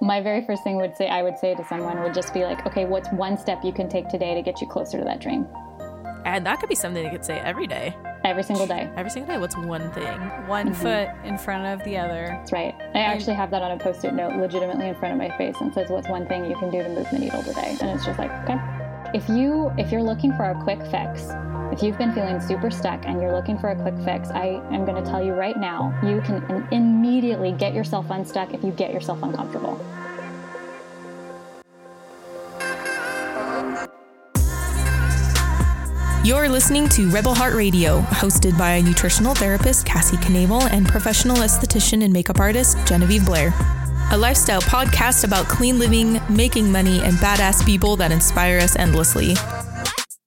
my very first thing would say I would say to someone would just be like, okay, what's one step you can take today to get you closer to that dream? And that could be something you could say every day. Every single day. Every single day. What's one thing? One mm-hmm. foot in front of the other. That's right. I actually have that on a post-it note legitimately in front of my face and says what's one thing you can do to move the needle today. And it's just like, okay. If you if you're looking for a quick fix, if you've been feeling super stuck and you're looking for a quick fix, I am going to tell you right now, you can immediately get yourself unstuck if you get yourself uncomfortable. You're listening to Rebel Heart Radio, hosted by nutritional therapist Cassie Knable and professional esthetician and makeup artist Genevieve Blair. A lifestyle podcast about clean living, making money, and badass people that inspire us endlessly.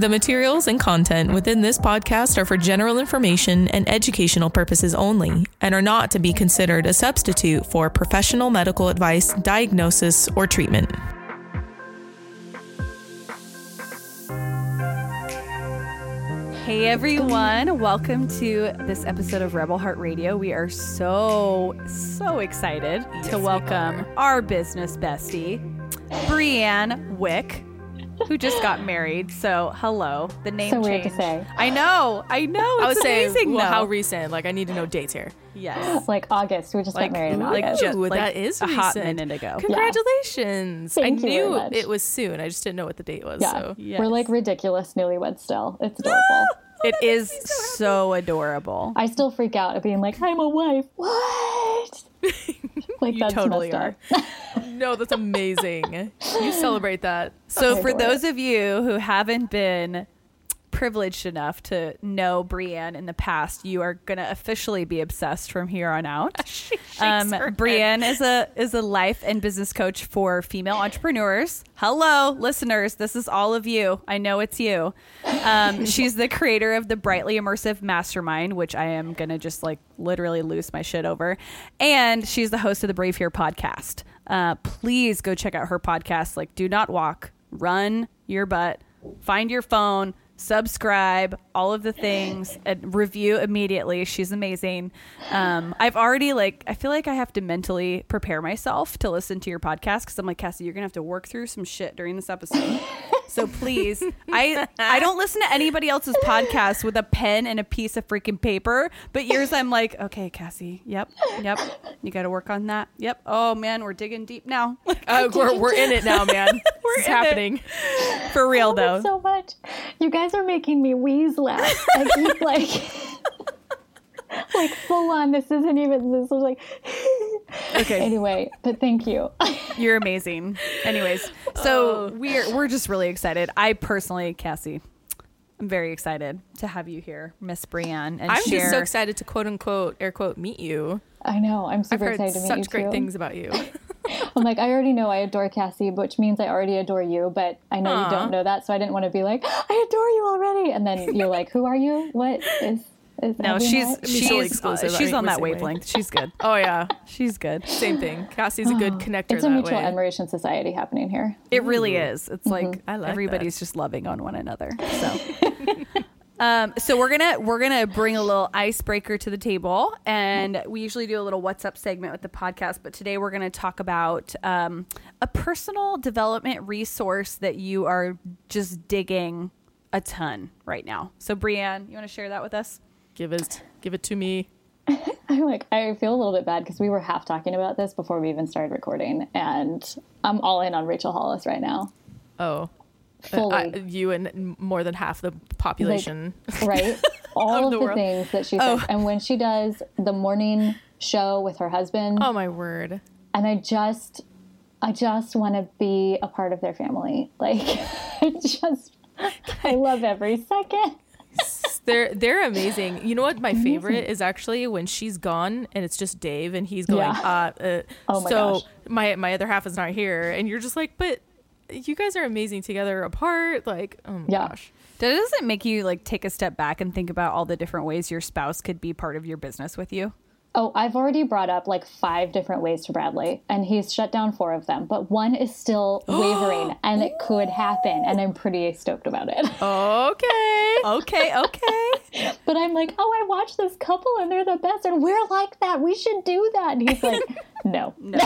The materials and content within this podcast are for general information and educational purposes only and are not to be considered a substitute for professional medical advice, diagnosis, or treatment. Hey everyone, welcome to this episode of Rebel Heart Radio. We are so, so excited to welcome our business bestie, Brienne Wick, who just got married. So, hello. The name So weird to change. say. I know, I know. I It's would say, amazing, well, how recent? Like, I need to know dates here. yes. Like August, we just Like, got married in like August. just Ooh, like that is a hot recent. minute ago. Congratulations! Thank I you very knew much. it was soon. I just didn't know what the date was. yeah, So Yes. we're like ridiculous newlyweds still. It's adorable. It is so adorable. I still freak out at being like, I'm a wife. What? like You that's totally messed are. up. no, that's amazing. you celebrate that. So, Okay, for for those of you who haven't been privileged enough to know Brienne in the past, you are going to officially be obsessed from here on out. Um, her head. Brienne is a is a life and business coach for female entrepreneurs. Hello, listeners. This is all of you. I know it's you. Um, she's the creator of the Brightly Immersive Mastermind, which I am gonna just like literally lose my shit over, and she's the host of the Brave Here podcast. Uh, please go check out her podcast. Like, do not walk, run your butt. Find your phone subscribe all of the things and review immediately. She's amazing. Um, i've already like i feel like i have to mentally prepare myself to listen to your podcast because i'm like cassie you're gonna have to work through some shit during this episode so please i i don't listen to anybody else's podcast with a pen and a piece of freaking paper but yours i'm like okay cassie yep yep you gotta work on that yep oh man we're digging deep now Uh, we're, we're in it now, man. We're it's in it. happening. for real though so much. You guys are making me wheeze laugh. I keep like, like full on. This isn't even. This was like. okay Anyway, but thank you. You're amazing. Anyways, so oh. we're we're just really excited. I personally, Cassie, I'm very excited to have you here, Miss Brienne, and I'm share. just so excited to quote unquote air quote meet you. I know. I'm I've super heard excited to meet such you great too. things about you. I'm like, I already know I adore Cassie, which means I already adore you. But I know Aw. you don't know that, so I didn't want to be like, I adore you already. And then you're like, Who are you? What is? Is no, she's met? she's Mutually uh, exclusive. She's on that same way. wavelength. She's good. Oh yeah, She's good. same thing. Cassie's a good connector It's a that mutual way. admiration society happening here. It really is. It's like I like everybody's just loving on one another. So. Um, so we're gonna we're gonna bring a little icebreaker to the table, and we usually do a little "What's Up" segment with the podcast. But today we're gonna talk about um, a personal development resource that you are just digging a ton right now. So, Brienne, you want to share that with us? Give it, give it to me. I'm like, I feel a little bit bad because we were half talking about this before we even started recording, and I'm all in on Rachel Hollis right now. Oh, uh, Fully. I, you and more than half the population. right? All of the the, things that she says. Oh. And when she does the morning show with her husband, oh my word. and I just, I just want to be a part of their family. Like, I just, I love every second. They're they're amazing. You know what? My favorite is actually when she's gone and it's just Dave and he's going. Yeah. Uh, uh, Oh my so gosh. my my other half is not here, and you're just like, but you guys are amazing together apart. Like, oh my Yeah. gosh. Does it make you like take a step back and think about all the different ways your spouse could be part of your business with you? Oh, I've already brought up like five different ways to Bradley, and he's shut down four of them, but one is still wavering, and it could happen, and I'm pretty stoked about it. Okay. Okay, okay. But I'm like, oh, I watched this couple, and they're the best, and we're like that. We should do that. And he's like, no, no.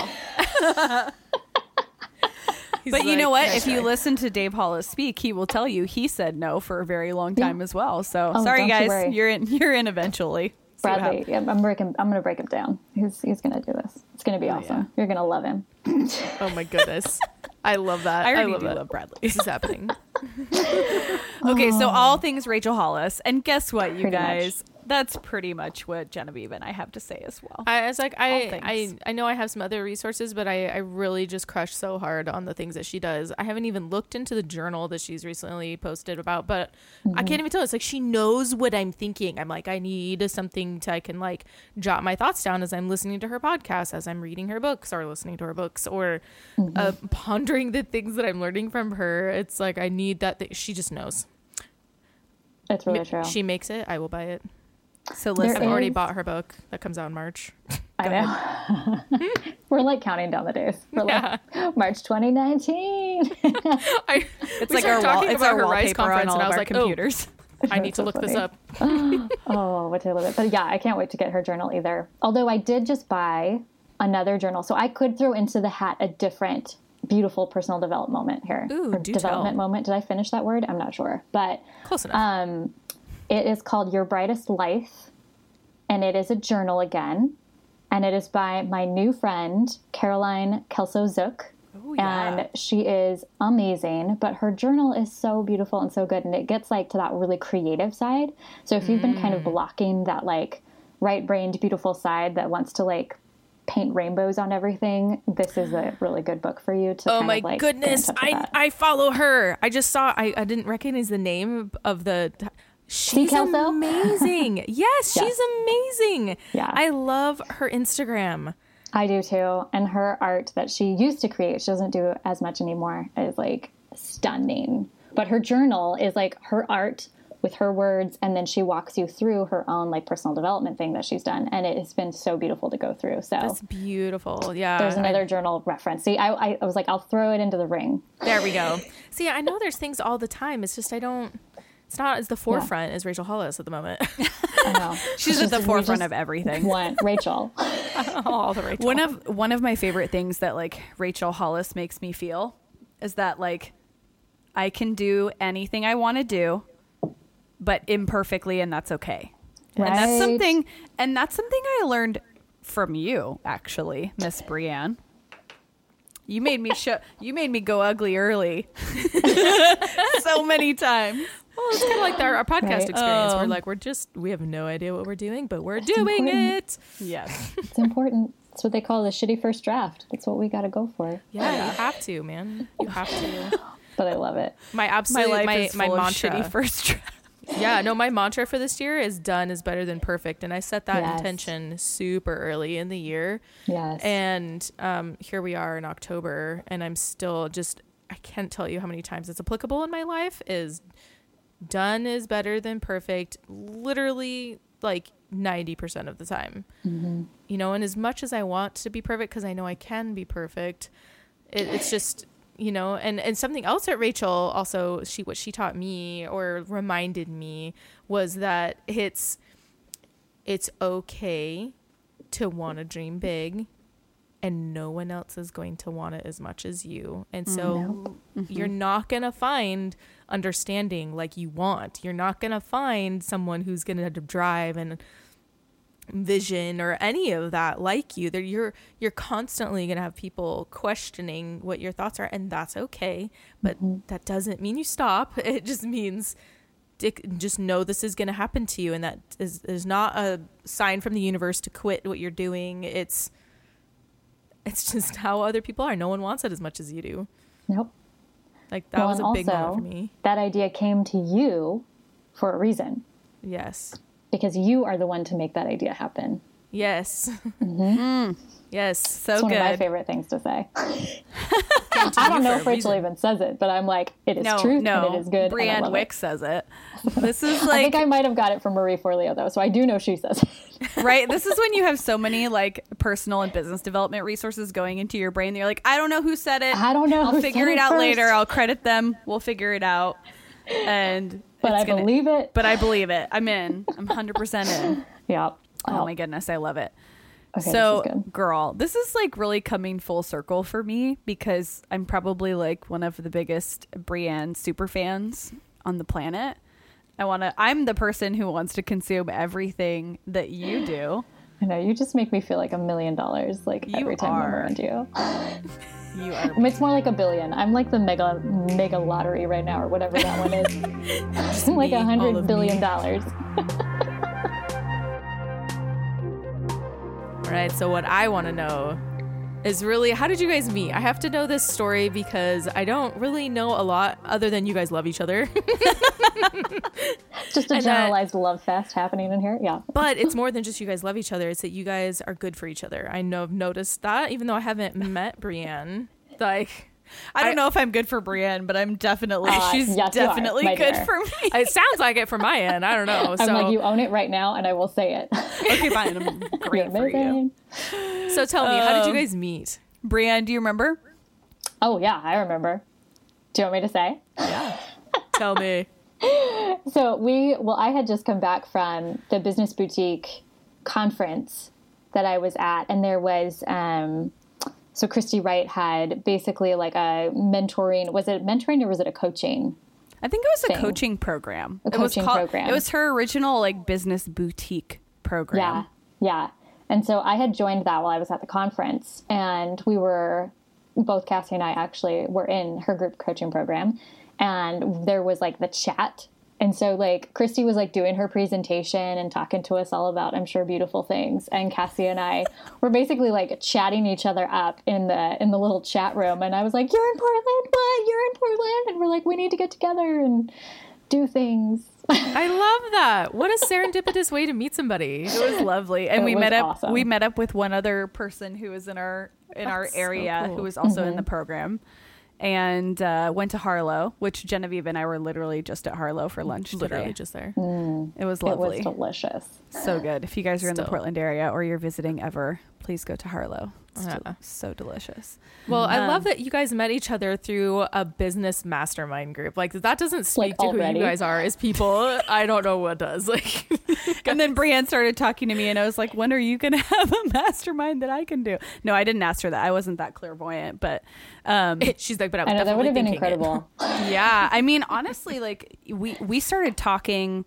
He's but you know what? "That's If you listen to Dave Hollis speak, he will tell you he said no for a very long time as well. So Oh, sorry, don't you guys, you're in. You're in eventually. See what Bradley, yeah, I'm breaking. I'm gonna break him down. He's he's gonna do this. It's gonna be oh, awesome. You're gonna love him. Oh my goodness. I love that. I already love do it. love Bradley. This is happening. Okay, so all things Rachel Hollis, and guess what, you Pretty much. That's pretty much what Genevieve and I have to say as well. I was like, I, I. I know I have some other resources, but I, I really just crush so hard on the things that she does. I haven't even looked into the journal that she's recently posted about, but I can't even tell. It's like she knows what I'm thinking. I'm like, I need something to I can like jot my thoughts down as I'm listening to her podcast, as I'm reading her books, or listening to her books, or uh, pondering the things that I'm learning from her. It's like I need that. Th- she just knows. It's really true. She makes it. I will buy it. So There listen, I've already bought her book that comes out in March. I know. We're like counting down the days. We're like March 2019. I, it's we like our wall, talking it's about our her Rise wallpaper on conference, all and I of was our like, oh, computers. I need to so look this up. oh, what I love it. But yeah, I can't wait to get her journal either. Although I did just buy another journal, so I could throw into the hat a different beautiful personal development moment here. Ooh, do development tell. moment. Did I finish that word? I'm not sure, but Close enough. Um, it is called Your Brightest Life, and it is a journal again. And it is by my new friend, Caroline Kelso Zook. yeah. And she is amazing, but her journal is so beautiful and so good. And it gets like to that really creative side. So if you've been kind of Mm. blocking that like right brained, beautiful side that wants to like paint rainbows on everything, this is a really good book for you to oh my of like goodness, I. I follow her. I just saw. I I didn't recognize the name of the. She's amazing. yes, she's amazing. Yeah. I love her Instagram. I do too. And her art that she used to create, she doesn't do as much anymore, is like stunning. But her journal is like her art with her words, and then she walks you through her own like personal development thing that she's done. And it has been so beautiful to go through. So That's beautiful. Yeah. there's I- another journal reference. See, I, I, I was like, I'll throw it into the ring. there we go. See, I know there's things all the time. It's just I don't. It's not as the forefront as Rachel Hollis at the moment. I know. She's at the forefront of everything. Want Rachel. all the Rachel. One of one of my favorite things that like Rachel Hollis makes me feel is that like I can do anything I want to do, but imperfectly, and that's okay. Right. And that's something, and that's something I learned from you, actually, Miss Brienne. You made me show. You made me go ugly early, so many times. Well, it's kind of like our, our podcast Right. experience. we're Um, like, we're just, we have no idea what we're doing, but we're doing important. it. Yes. It's important. It's what they call the shitty first draft. That's what we got to go for. Yeah, you have to, man. You have to. But I love it. My My absolute, life my, is my full of mantra. shitty first draft. yeah, no, my mantra for this year is done is better than perfect. And I set that Yes. intention super early in the year. Yes. And um, here we are in October, and I'm still just, I can't tell you how many times it's applicable in my life is done is better than perfect, literally like 90% of the time. Mm-hmm. You know, and as much as I want to be perfect, because I know I can be perfect, it, it's just, you know, and, and something else that Rachel also, she, what she taught me or reminded me was that it's, it's okay to want to dream big and no one else is going to want it as much as you. And so mm-hmm. Mm-hmm. you're not going to find understanding like you want. You're not going to find someone who's going to drive and vision or any of that like you. That you're you're constantly going to have people questioning what your thoughts are and that's okay, but mm-hmm. that doesn't mean you stop. It just means just know this is going to happen to you and that is, is not a sign from the universe to quit what you're doing it's it's just how other people are no one wants it as much as you do Nope. Like that Well, was a big also, moment for me. That idea came to you for a reason. Yes. Because you are the one to make that idea happen. Yes. Mm-hmm. Hmm. Yes. So It's one of my favorite things to say. I don't know if Rachel even says it, but I'm like, it is No, truth no. and it is good. and I Brienne Wick It. says it. This is like I think I might have got it from Marie Forleo though, so I do know she says it. right. This is when you have so many like personal and business development resources going into your brain. You're like, I don't know who said it. I don't know I'll who figure said it it out first. later. I'll credit them. We'll figure it out. And But I gonna- believe it. But I believe it. I'm in. I'm 100 percent in. yeah. Oh, oh my goodness, I love it. Okay, so, this girl, this is like really coming full circle for me because I'm probably like one of the biggest Brienne super fans on the planet. I want to. I'm the person who wants to consume everything that you do. I know you just make me feel like a million dollars like You every time I'm around you. You are. It's more like a billion. I'm like the mega mega lottery right now, or whatever that one is. Like a hundred billion me. dollars. Right. So what I want to know is really how did you guys meet? I have to know this story because I don't really know a lot other than you guys love each other. Just a And that- generalized love fest happening in here. Yeah. but it's more than just you guys love each other. It's that you guys are good for each other. I know I've noticed that even though I haven't met Brienne. Like I don't know if I'm good for Brienne, but I'm definitely. Uh, she's yes, you are, definitely good dear. for me. it sounds like it from my end. I don't know. So I'm like, you own it right now, and I will say it. okay, fine. I'm great for you. so tell me, how did you Um, guys meet? Brienne, do you remember? Oh yeah, I remember. Do you want me to say? Yeah. tell me. So we, well, I had just come back from the Business Boutique conference that I was at, and there was, um, so Christy Wright had basically like a mentoring. Was it mentoring or was it a coaching? I think it was a coaching program. A it was coaching called- program. It was her original like business boutique program. Yeah, yeah. And so I had joined that while I was at the conference, and we were both Cassie and I actually were in her group coaching program, and there was like the chat. And so like Christy was like doing her presentation and talking to us all about I'm sure beautiful things and Cassie and I were basically like chatting each other up in the in the little chat room and I was like you're in Portland what you're in Portland and we're like we need to get together and do things I love that. What a serendipitous way to meet somebody. It was lovely, and It we met up. awesome. We met up with one other person who was in our in our That's so area cool. who was also Mm-hmm. in the program, and uh, went to Harlow. Which Genevieve and I were literally just at Harlow for lunch. Literally today. just there. it was lovely. it was delicious so good. If you guys are in the Portland area or you're visiting ever, please go to Harlow. It's del- Yeah. so delicious. Well, I Um, love that you guys met each other through a business mastermind group. Like that doesn't speak Like, to who you guys are as people. I don't know what does. Like And then Brienne started talking to me, and I was like, "When are you gonna have a mastermind that I can do?" No, I didn't ask her that. I wasn't that clairvoyant, but um, she's like, but I was I know that would have been incredible yeah i mean honestly like we we started talking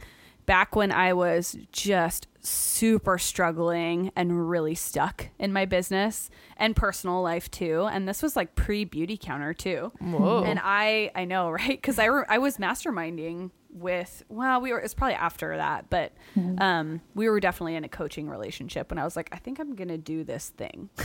back when i was just super struggling and really stuck in my business and personal life too. And this was like pre Beautycounter too. Whoa. and i i know right? Because i re- i was masterminding with well we were it's probably after that but um we were definitely in a coaching relationship and i was like i think i'm gonna do this thing.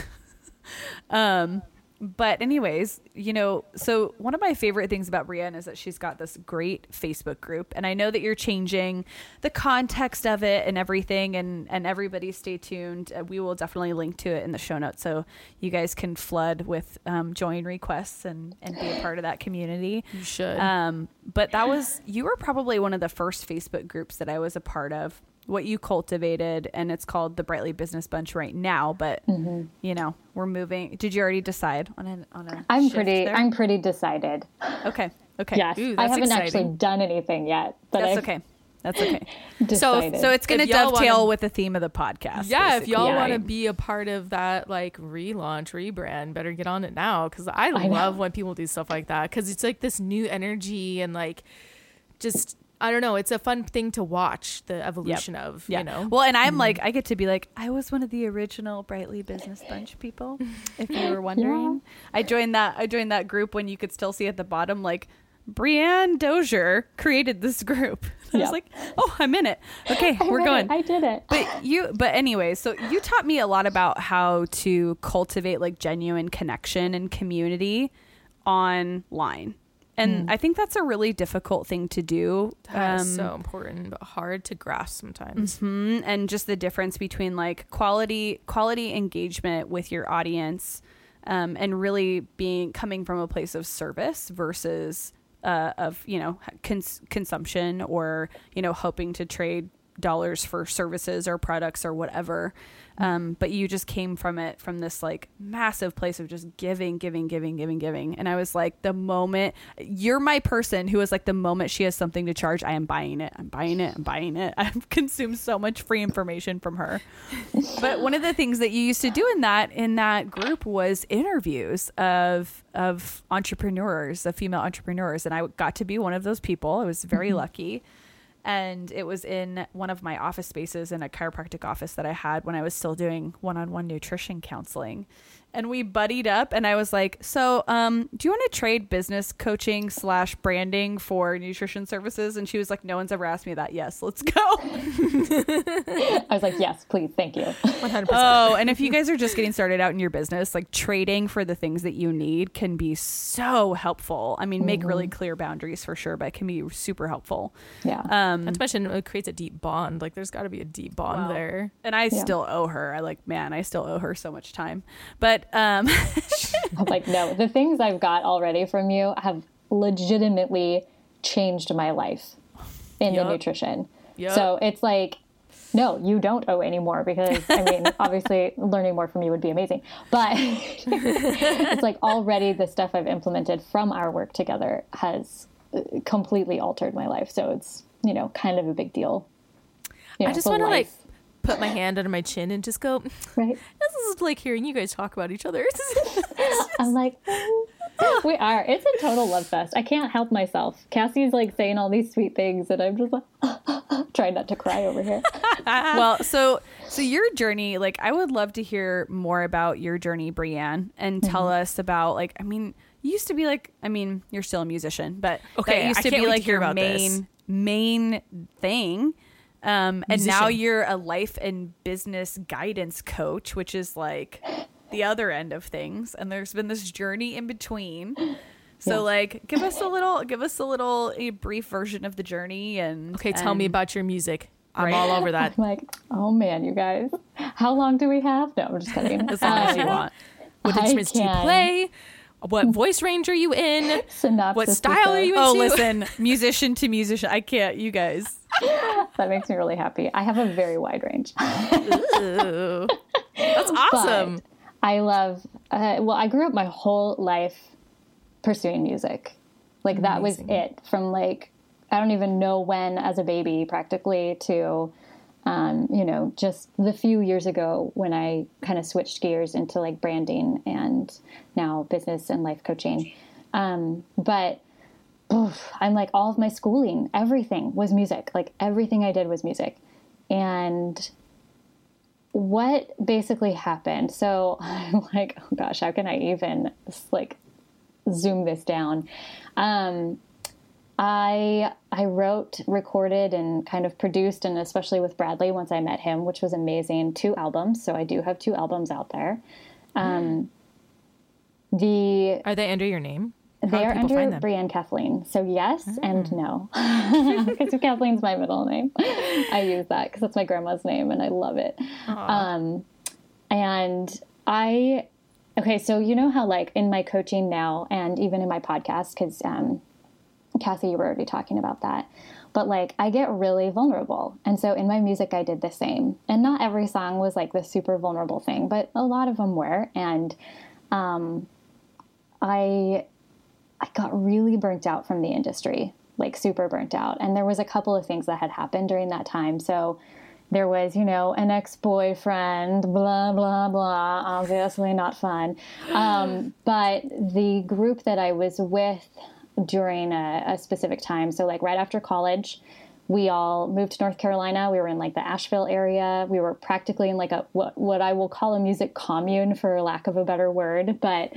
Um but anyways, you know, so one of my favorite things about Brienne is that she's got this great Facebook group, and I know that you're changing the context of it and everything, and and everybody stay tuned. Uh, we will definitely link to it in the show notes, so you guys can flood with um, join requests and and be a part of that community. You should. Um, but that was you were probably one of the first Facebook groups that I was a part of. What you cultivated, and it's called the Brightly Business Bunch right now. But mm-hmm. you know, we're moving. Did you already decide on a on a? I'm pretty. there? I'm pretty decided. okay. Okay. Yes, Ooh, I haven't actually done anything yet, but That's I've okay. That's okay. decided. So it's going to dovetail wanna- with the theme of the podcast. yeah, if y'all Yeah. want to be a part of that like relaunch, rebrand, better get on it now because I, I love know. when people do stuff like that because it's like this new energy and like just I don't know, it's a fun thing to watch the evolution of. Yeah. You know, Well, and I'm like, mm-hmm. I get to be like, I was one of the original Brightly Business Bunch people. If you were wondering, I joined that. I joined that group when you could still see at the bottom, like Brienne Dozier created this group. I was like, oh, I'm in it. Okay, I we're going. it. I did it. but you but anyway so you taught me a lot about how to cultivate like genuine connection and community online And I think that's a really difficult thing to do. That's Um, so important, but hard to grasp sometimes. Mhm, and just the difference between like quality quality engagement with your audience um, and really being coming from a place of service versus uh, of you know cons- consumption or you know hoping to trade dollars for services or products or whatever. Um, but you just came from it from this like massive place of just giving giving giving giving giving. And i was like the moment you're my person who is like the moment she has something to charge i am buying it. I'm buying it. I'm buying it. I've consumed so much free information from her. But one of the things that you used to do in that in that group was interviews of of entrepreneurs of female entrepreneurs. And i got to be one of those people. I was very lucky and it was in one of my office spaces in a chiropractic office that I had when I was still doing one-on-one nutrition counseling. And we buddied up, and I was like, "So, um, do you want to trade business coaching slash branding for nutrition services?" And she was like, "No one's ever asked me that. Yes, let's go." I was like, yes, please, thank you. 100%. oh, and if you guys are just getting started out in your business, like trading for the things that you need can be so helpful. I mean, make really clear boundaries for sure, but it can be super helpful. Yeah. Um, Not to mention, it creates a deep bond. Like, there's got to be a deep bond Wow. there. and I Yeah. still owe her. I like, man, I still owe her so much time. But um, I'm like, no, the things I've got already from you have legitimately changed my life in Yup. the nutrition. Yup. So it's like, no, you don't owe anymore because I mean, obviously, learning more from you would be amazing. But it's like already the stuff I've implemented from our work together has uh, completely altered my life. So it's, you know, kind of a big deal. You I just want to like put my hand under my chin and just go. Right. This is like hearing you guys talk about each other. I'm like, we are. It's a total love fest. I can't help myself. Cassie's like saying all these sweet things, and I'm just like trying not to cry over here. well, so so your journey, like, I would love to hear more about your journey, Brienne, and tell mm-hmm. us about like, I mean, you used to be like, I mean, you're still a musician, but Okay, that used I to can't be wait to like your about this. main main thing. Um, and now you're a life and business guidance coach, which is like the other end of things. And there's been this journey in between. So, Yeah. like, give us a little, give us a little, a brief version of the journey. And okay, tell me about your music. I'm Right. all over that. I'm like, oh man, you guys, how long do we have? No, I'm just kidding. as long as you Uh, want. What I instruments do you can- play? What voice range are you in? Synopsis What style are the- you Oh, listen, musician to musician. I can't, you guys. That makes me really happy. I have a very wide range. Ooh. That's awesome. But I love, uh, well, I grew up my whole life pursuing music. Like that was it from like, I don't even know when as a baby practically to, um, you know, just the few years ago when I kind of switched gears into like branding and now business and life coaching. Um, but oof, I'm like all of my schooling, everything was music. Like everything I did was music. And what basically happened so i'm like oh gosh how can i even like zoom this down um, i i wrote recorded and kind of produced and especially with bradley once i met him which was amazing two albums so i do have two albums out there um, the Are they under your name? How they are under? Brienne Kathleen. So yes and no, because Kathleen's my middle name. I use that because that's my grandma's name, and I love it. Um, and I, okay, so you know how like in my coaching now, and even in my podcast, because um, Cassie, you were already talking about that. But like, I get really vulnerable. And so in my music, I did the same. And not every song was like the super vulnerable thing, but a lot of them were. And um, I I got really burnt out from the industry, like super burnt out. And there was a couple of things that had happened during that time. So there was, you know, an ex-boyfriend, blah blah blah. Obviously not fun. Um, but the group that I was with during a, a specific time, so like right after college, we all moved to North Carolina. We were in like the Asheville area. We were practically in like a what what I will call a music commune for lack of a better word, but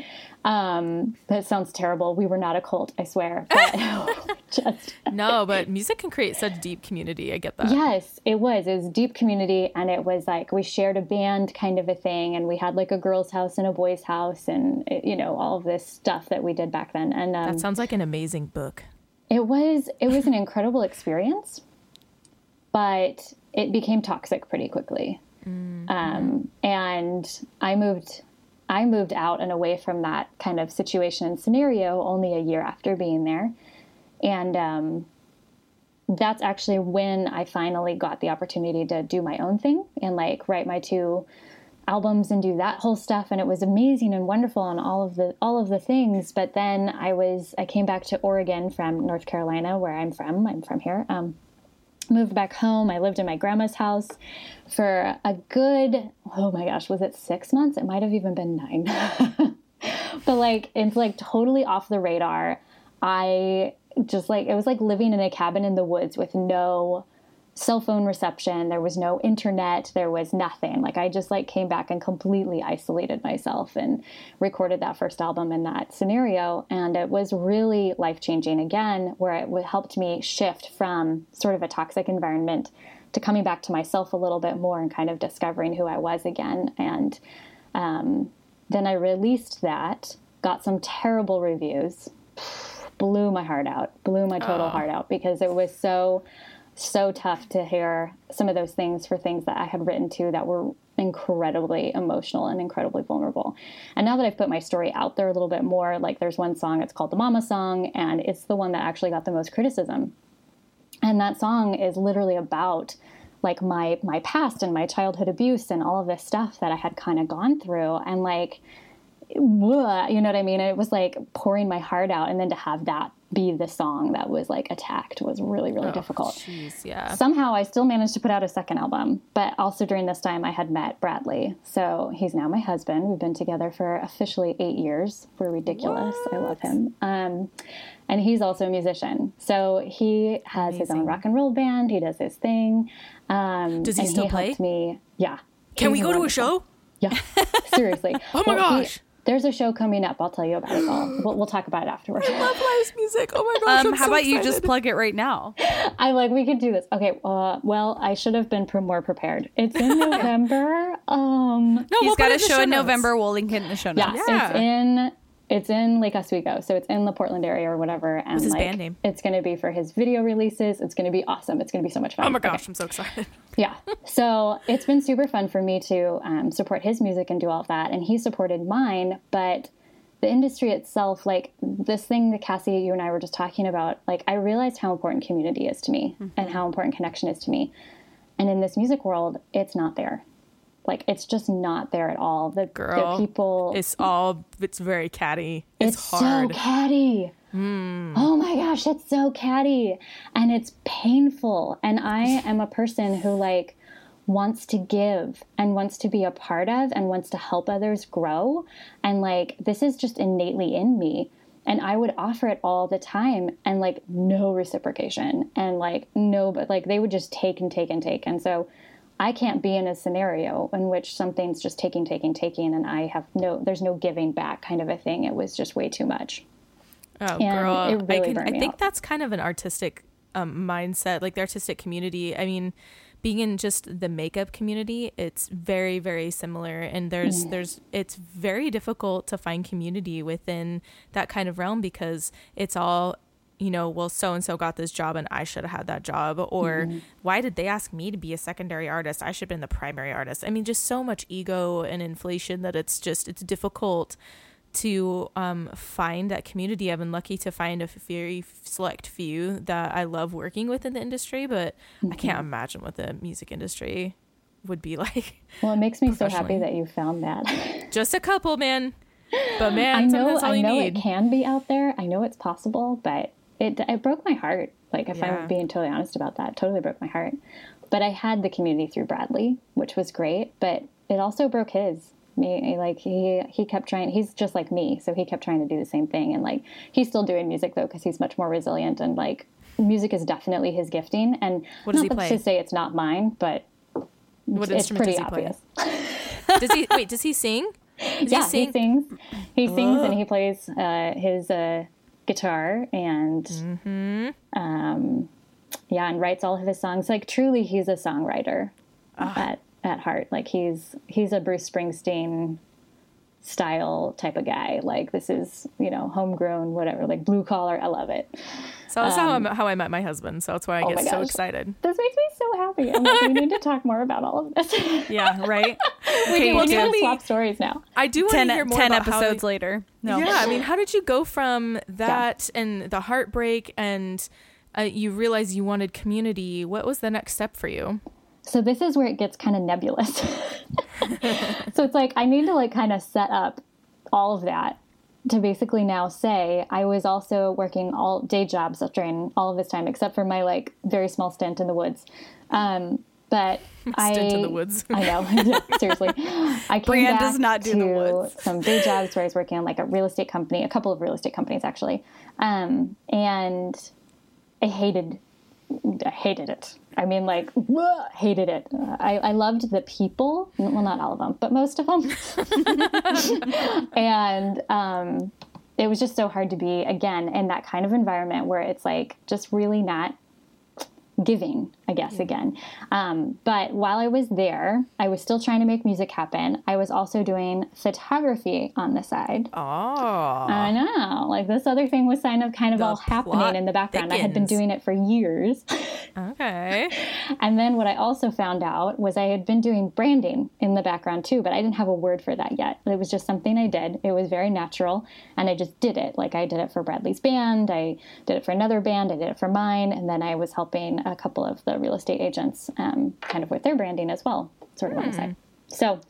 um that sounds terrible. We were not a cult, I swear. But just No, but music can create such deep community. I get that. Yes, it was. It was deep community and it was like we shared a band kind of a thing and we had like a girls house and a boys house and you know all of this stuff that we did back then. And um, That sounds like an amazing book. It was it was an incredible experience, but it became toxic pretty quickly. Um, and I moved I moved out and away from that kind of situation and scenario only a year after being there. And um, that's actually when I finally got the opportunity to do my own thing and like write my two albums and do that whole stuff and it was amazing and wonderful and all of the all of the things. But then I was I came back to Oregon from North Carolina where I'm from I'm from here um moved back home. I lived in my grandma's house for a good oh my gosh was it 6 months? It might have even been 9 but like it's like totally off the radar. I just like it was like living in a cabin in the woods with no cell phone reception there was no internet there was nothing. Like i just like came back and completely isolated myself and recorded that first album in that scenario. And it was really life changing again where it helped me shift from sort of a toxic environment to coming back to myself a little bit more and kind of discovering who i was again. And um, then i released that got some terrible reviews. Blew my heart out blew my total heart out because it was so so tough to hear some of those things for things that I had written to that were incredibly emotional and incredibly vulnerable. And now that I've put my story out there a little bit more, like there's one song, it's called the Mama Song, and it's the one that actually got the most criticism. And that song is literally about like my my past and my childhood abuse and all of this stuff that I had kind of gone through and like you know what I mean? It was like pouring my heart out and then to have that be the song that was like attacked was really really difficult. Jeez, yeah. Somehow I still managed to put out a second album, but also during this time I had met Bradley. So he's now my husband. We've been together for officially eight years. We're ridiculous. I love him. Um, and he's also a musician. So he has his own rock and roll band. He does his thing. Um, Does he still play? helped Me, yeah. Can we go to a show? Yeah, seriously. Oh my Well, he- gosh. There's a show coming up. I'll tell you about it all. We'll, we'll talk about it afterwards. I Love live music. Oh my gosh. Um, I'm how so about you just plug it right now? I'm like we could do this. Okay. Uh, well, I should have been more prepared. It's in November. um, No, He's we'll got a it in the show in notes. November. We'll link it in the show yeah, notes. Yeah. it's in it's in Lake Oswego, so it's in the Portland area or whatever. And his like, band name? It's going to be for his video releases. It's going to be awesome. It's going to be so much fun. Oh my Okay. gosh, I'm so excited. Yeah. So it's been super fun for me to um, support his music and do all of that. And he supported mine. But the industry itself, like this thing that Cassie, you and I were just talking about, like I realized how important community is to me and how important connection is to me. And in this music world, it's not there. Like it's just not there at all. The, Girl, the people It's all. It's very catty. It's, it's hard. so catty. Hmm. Oh my gosh, it's so catty. And it's painful. And I am a person who like wants to give and wants to be a part of and wants to help others grow. And like this is just innately in me. And I would offer it all the time and like no reciprocation and like no, but like they would just take and take and take. And so I can't be in a scenario in which something's just taking, taking, taking, and I have no, there's no giving back kind of a thing. It was just way too much. Oh, And girl, it really I can. I think out. that's kind of an artistic um, mindset, like the artistic community. I mean, being in just the makeup community, it's very, very similar. And there's, there's, it's very difficult to find community within that kind of realm because it's all. You know, well, so and so got this job and I should have had that job. Or why did they ask me to be a secondary artist? I should have been the primary artist. I mean, just so much ego and inflation that it's just, it's difficult to um, find that community. I've been lucky to find a very select few that I love working with in the industry, but I can't imagine what the music industry would be like. Well, it makes me so happy that you found that. Just a couple, man. But man, I know, I know need. it can be out there. I know it's possible, but it it broke my heart. Like if Yeah. I'm being totally honest about that, totally broke my heart. But I had the community through Bradley, which was great. But it also broke his. Me, like he he kept trying. He's just like me, so he kept trying to do the same thing. And like he's still doing music though, because he's much more resilient and like music is definitely his gifting, and What not to say it's not mine, but What it's instrument pretty does he play? obvious. Does he wait? Does he sing? Does yeah, he sing? he sings. He sings and he plays uh, his uh, guitar and Mm-hmm. um, yeah, and writes all of his songs. Like truly, he's a songwriter Ah. at at heart. Like he's he's a Bruce Springsteen style type of guy. Like this is you know homegrown, whatever. Like blue collar. I love it. So that's how, I, how I met my husband. So that's why I Um, oh get so excited. This makes me so happy. I'm like, we need to talk more about all of this. Yeah, right. Wait, Okay, well, we need tell to me- swap stories now. I do want to 10, hear more 10 about how episodes you- later. No. Yeah, I mean, how did you go from that and the heartbreak and uh, you realized you wanted community? What was the next step for you? So this is where it gets kind of nebulous. so it's like I need to like kind of set up all of that to basically now say I was also working all day jobs during all of this time, except for my like very small stint in the woods. Um, but I Stint in the woods. I know, seriously. I came back does not do to the woods. some day jobs where I was working on like a real estate company, a couple of real estate companies actually, um, and I hated I hated it. I mean, like, hated it. I, I loved the people. Well, not all of them, but most of them. and um, it was just so hard to be, again, in that kind of environment where it's like just really not giving, I guess, again. Um, but while I was there, I was still trying to make music happen. I was also doing photography on the side. Oh, I know. Like this other thing was kind of kind of The all happening in the background. I had been doing it for years. okay. and then what I also found out was I had been doing branding in the background too, but I didn't have a word for that yet. It was just something I did. It was very natural and I just did it. Like I did it for Bradley's band, I did it for another band, I did it for mine, and then I was helping a couple of the real estate agents um, kind of with their branding as well, sort of on the side. So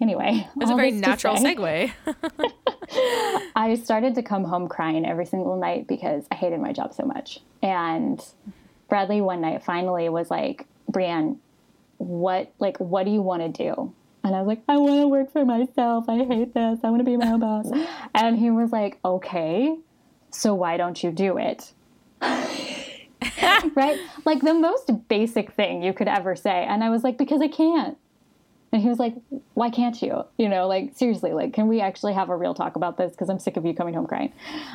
anyway, It's a very natural say- segue. I started to come home crying every single night because I hated my job so much. And Bradley one night finally was like, Brienne, what like what do you want to do? And I was like, I want to work for myself. I hate this. I want to be my own boss. And he was like, Okay, so why don't you do it? right? Like the most basic thing you could ever say. And I was like, Because I can't. And he was like, "Why can't you? You know, like seriously, like can we actually have a real talk about this? Because I'm sick of you coming home crying."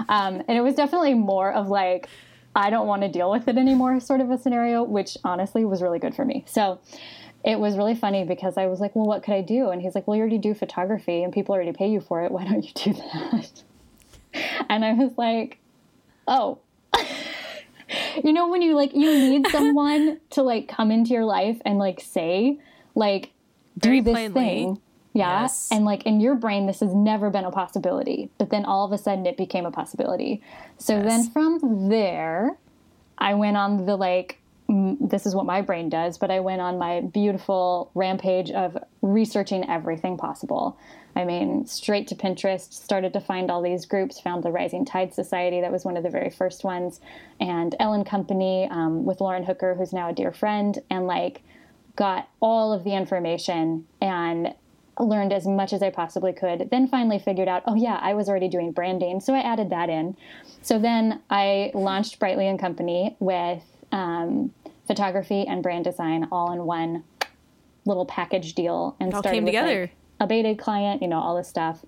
Um, and it was definitely more of like, "I don't want to deal with it anymore," sort of a scenario, which honestly was really good for me. So it was really funny because I was like, "Well, what could I do?" And he's like, "Well, you already do photography, and people already pay you for it. Why don't you do that?" And I was like, "Oh." you know when you like you need someone to like come into your life and like say like do Very this plainly. thing yeah Yes. and like in your brain this has never been a possibility but then all of a sudden it became a possibility so Yes. then from there i went on the like this is what my brain does but i went on my beautiful rampage of researching everything possible i mean straight to pinterest started to find all these groups found the rising tide society that was one of the very first ones and Elle and Company um, with lauren hooker who's now a dear friend and like got all of the information and learned as much as I possibly could. Then finally figured out, oh yeah, I was already doing branding, so I added that in. So then I launched Brightly and Company with um, photography and brand design all in one little package deal, and all started came with, like, a beta client, you know, all this stuff.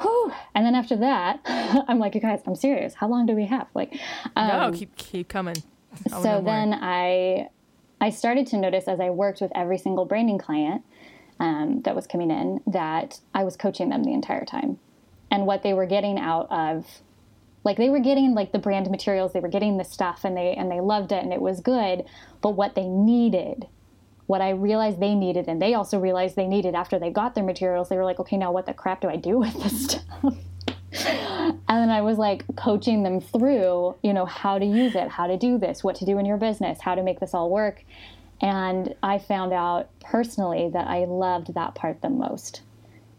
Whew. And then after that, I'm like, you guys, I'm serious. How long do we have? Like, um, no, keep keep coming. I so then I I started to notice as I worked with every single branding client um, that was coming in that I was coaching them the entire time, and what they were getting out of like they were getting like the brand materials, they were getting the stuff, and they and they loved it, and it was good. But what they needed, what I realized they needed, and they also realized they needed after they got their materials, they were like, okay, now what the crap do I do with this stuff? and then I was like coaching them through, you know, how to use it, how to do this, what to do in your business, how to make this all work. And I found out personally that I loved that part the most.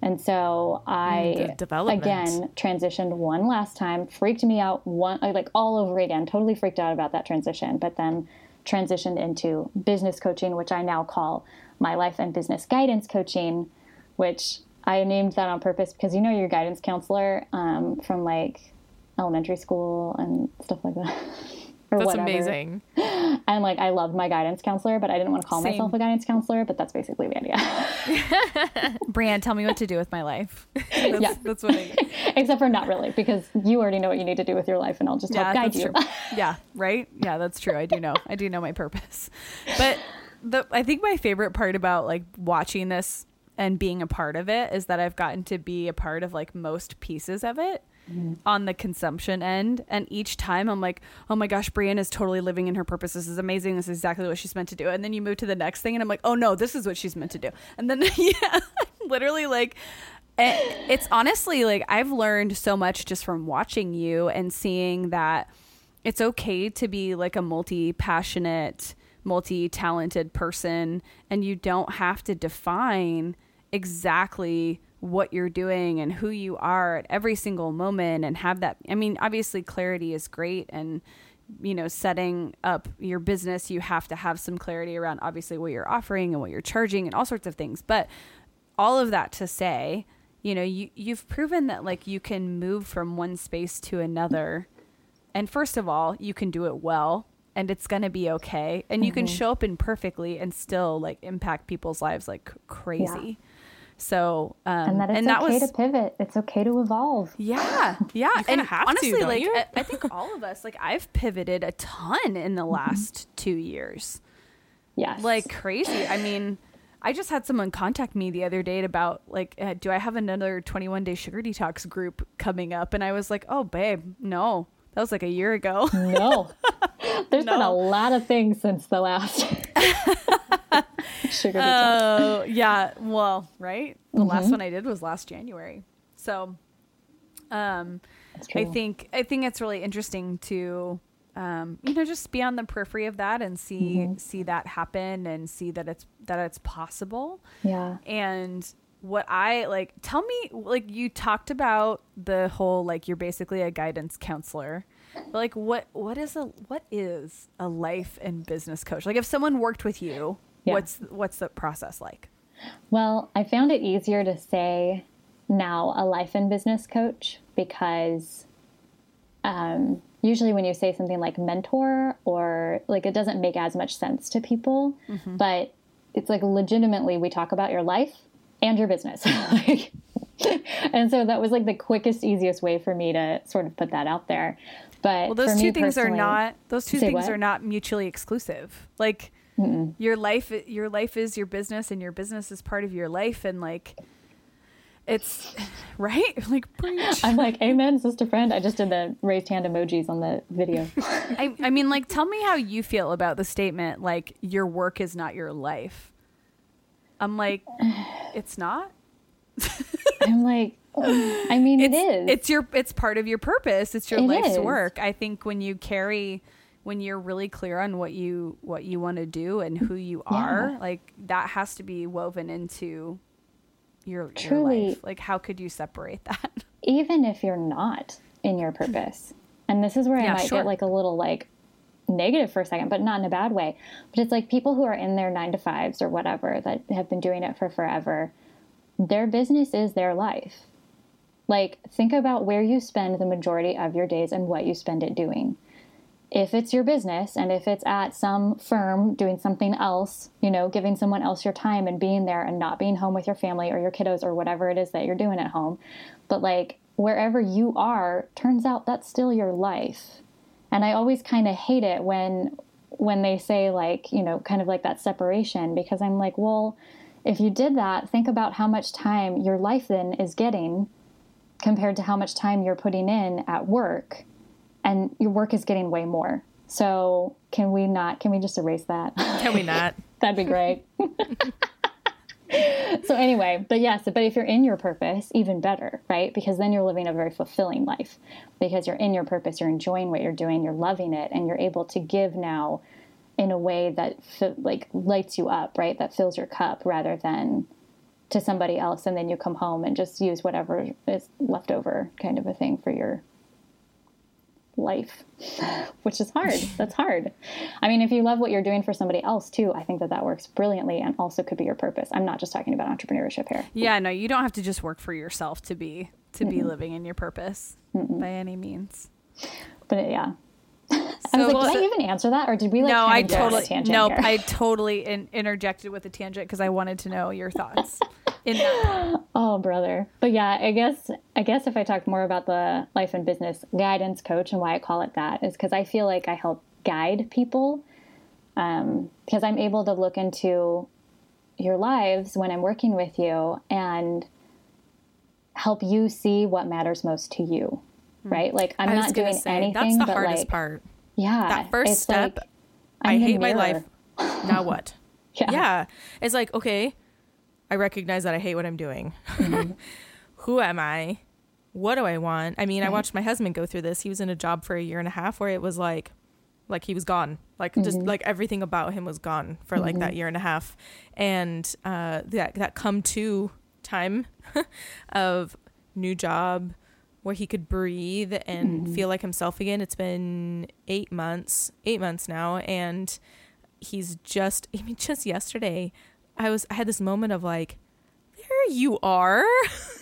And so I Mm, again transitioned one last time, freaked me out one like all over again, totally freaked out about that transition, but then transitioned into business coaching, which I now call my life and business guidance coaching, which I named that on purpose because you know your guidance counselor um, from like elementary school and stuff like that. or That's whatever. amazing. And like I loved my guidance counselor, but I didn't want to call Same. myself a guidance counselor. But that's basically the idea. Brienne, tell me what to do with my life. That's, Yeah. that's what I. Except for not really, because you already know what you need to do with your life, and I'll just help guide you. Yeah, right. Yeah, that's true. I do know. I do know my purpose. But the I think my favorite part about like watching this and being a part of it is that I've gotten to be a part of like most pieces of it mm-hmm. on the consumption end. And each time I'm like, oh my gosh, Brienne is totally living in her purpose. This is amazing. This is exactly what she's meant to do. And then you move to the next thing and I'm like, oh no, this is what she's meant to do. And then, yeah, literally like, it, it's honestly like I've learned so much just from watching you and seeing that it's okay to be like a multi passionate, multi talented person, and you don't have to define exactly what you're doing and who you are at every single moment and have that. I mean, obviously, clarity is great and you know setting up your business you have to have some clarity around obviously what you're offering and what you're charging and all sorts of things but all of that to say you know you you've proven that like you can move from one space to another and first of all you can do it well and it's going to be okay and you can show up imperfectly and still like impact people's lives like c- crazy so um and that it's that okay was to pivot. It's okay to evolve. yeah, yeah, kinda and have to, honestly, don't like you? I, I think all of us, like I've pivoted a ton in the last two years, Yes. like crazy. I mean, I just had someone contact me the other day about like, uh, do I have another 21 day sugar detox group coming up? And I was like, oh, babe, no, that was like a year ago. no. There's been a lot of things since the last sugar. Oh, yeah. Well, right. The last one I did was last January. So, um, I think I think it's really interesting to um, you know just be on the periphery of that and see see that happen and see that it's that it's possible. Yeah. And what I like tell me like you talked about the whole like you're basically a guidance counselor. But like what what is a what is a life and business coach? Like if someone worked with you, Yeah. what's what's the process like? Well, I found it easier to say now a life and business coach because um, usually when you say something like mentor or like it doesn't make as much sense to people, but it's like legitimately we talk about your life and your business. Like- and so that was like the quickest, easiest way for me to sort of put that out there. But Well, those two things are not those two things what? are not mutually exclusive. Like your life your life is your business and your business is part of your life and like it's right? Like preach. I'm like, amen, sister friend. I just did the raised hand emojis on the video. I I mean like tell me how you feel about the statement like your work is not your life. I'm like it's not? I'm like, oh, I mean, it's, it is. It's your it's part of your purpose. It's your It life's is. work. I think when you carry when you're really clear on what you what you want to do and who you are, Yeah. like that has to be woven into your, your life. Like how could you separate that? even if you're not in your purpose. And this is where Yeah, I might sure. get like a little like negative for a second, but not in a bad way. But it's like people who are in their nine to fives or whatever that have been doing it for forever, their business is their life. Like, think about where you spend the majority of your days and what you spend it doing. If it's your business and if it's at some firm doing something else, you know, giving someone else your time and being there and not being home with your family or your kiddos or whatever it is that you're doing at home, but like wherever you are, turns out that's still your life. And I always kind of hate it when when they say like, you know, kind of like that separation because I'm like, well, if you did that, think about how much time your life then is getting compared to how much time you're putting in at work and your work is getting way more. So, can we not can we just erase that? Can we not? That'd be great. so anyway, but yes, but if you're in your purpose, even better, right? Because then you're living a very fulfilling life. Because you're in your purpose, you're enjoying what you're doing, you're loving it, and you're able to give now in a way that like lights you up, right? That fills your cup rather than to somebody else and then you come home and just use whatever is left over kind of a thing for your life which is hard that's hard i mean if you love what you're doing for somebody else too i think that that works brilliantly and also could be your purpose i'm not just talking about entrepreneurship here yeah, no, you don't have to just work for yourself to be to be living in your purpose by any means. but uh, yeah I was So- like, did I even answer that, or did we like? no, I totally tangent nope. here? I totally in, interjected with a tangent because I wanted to know your thoughts in that. Oh, brother. But yeah, I guess I guess if I talk more about the life and business guidance coach and why I call it that is because I feel like I help guide people um, because I'm able to look into your lives when I'm working with you and help you see what matters most to you. Right? Like I'm Hmm. Not doing say, anything That's the but hardest like part. yeah, That first step, like, I hate my life. Now what? Yeah. yeah. It's like, okay, I recognize that I hate what I'm doing. Mm-hmm. Who am I? What do I want? I mean, I watched my husband go through this. He was in a job for a year and a half where it was like like he was gone. Like Mm-hmm. just like everything about him was gone for like that year and a half. And uh that that come to time of new job where he could breathe and Mm-hmm. feel like himself again. It's been 8 months, 8 months now and he's just I mean just yesterday I was I had this moment of like there you are.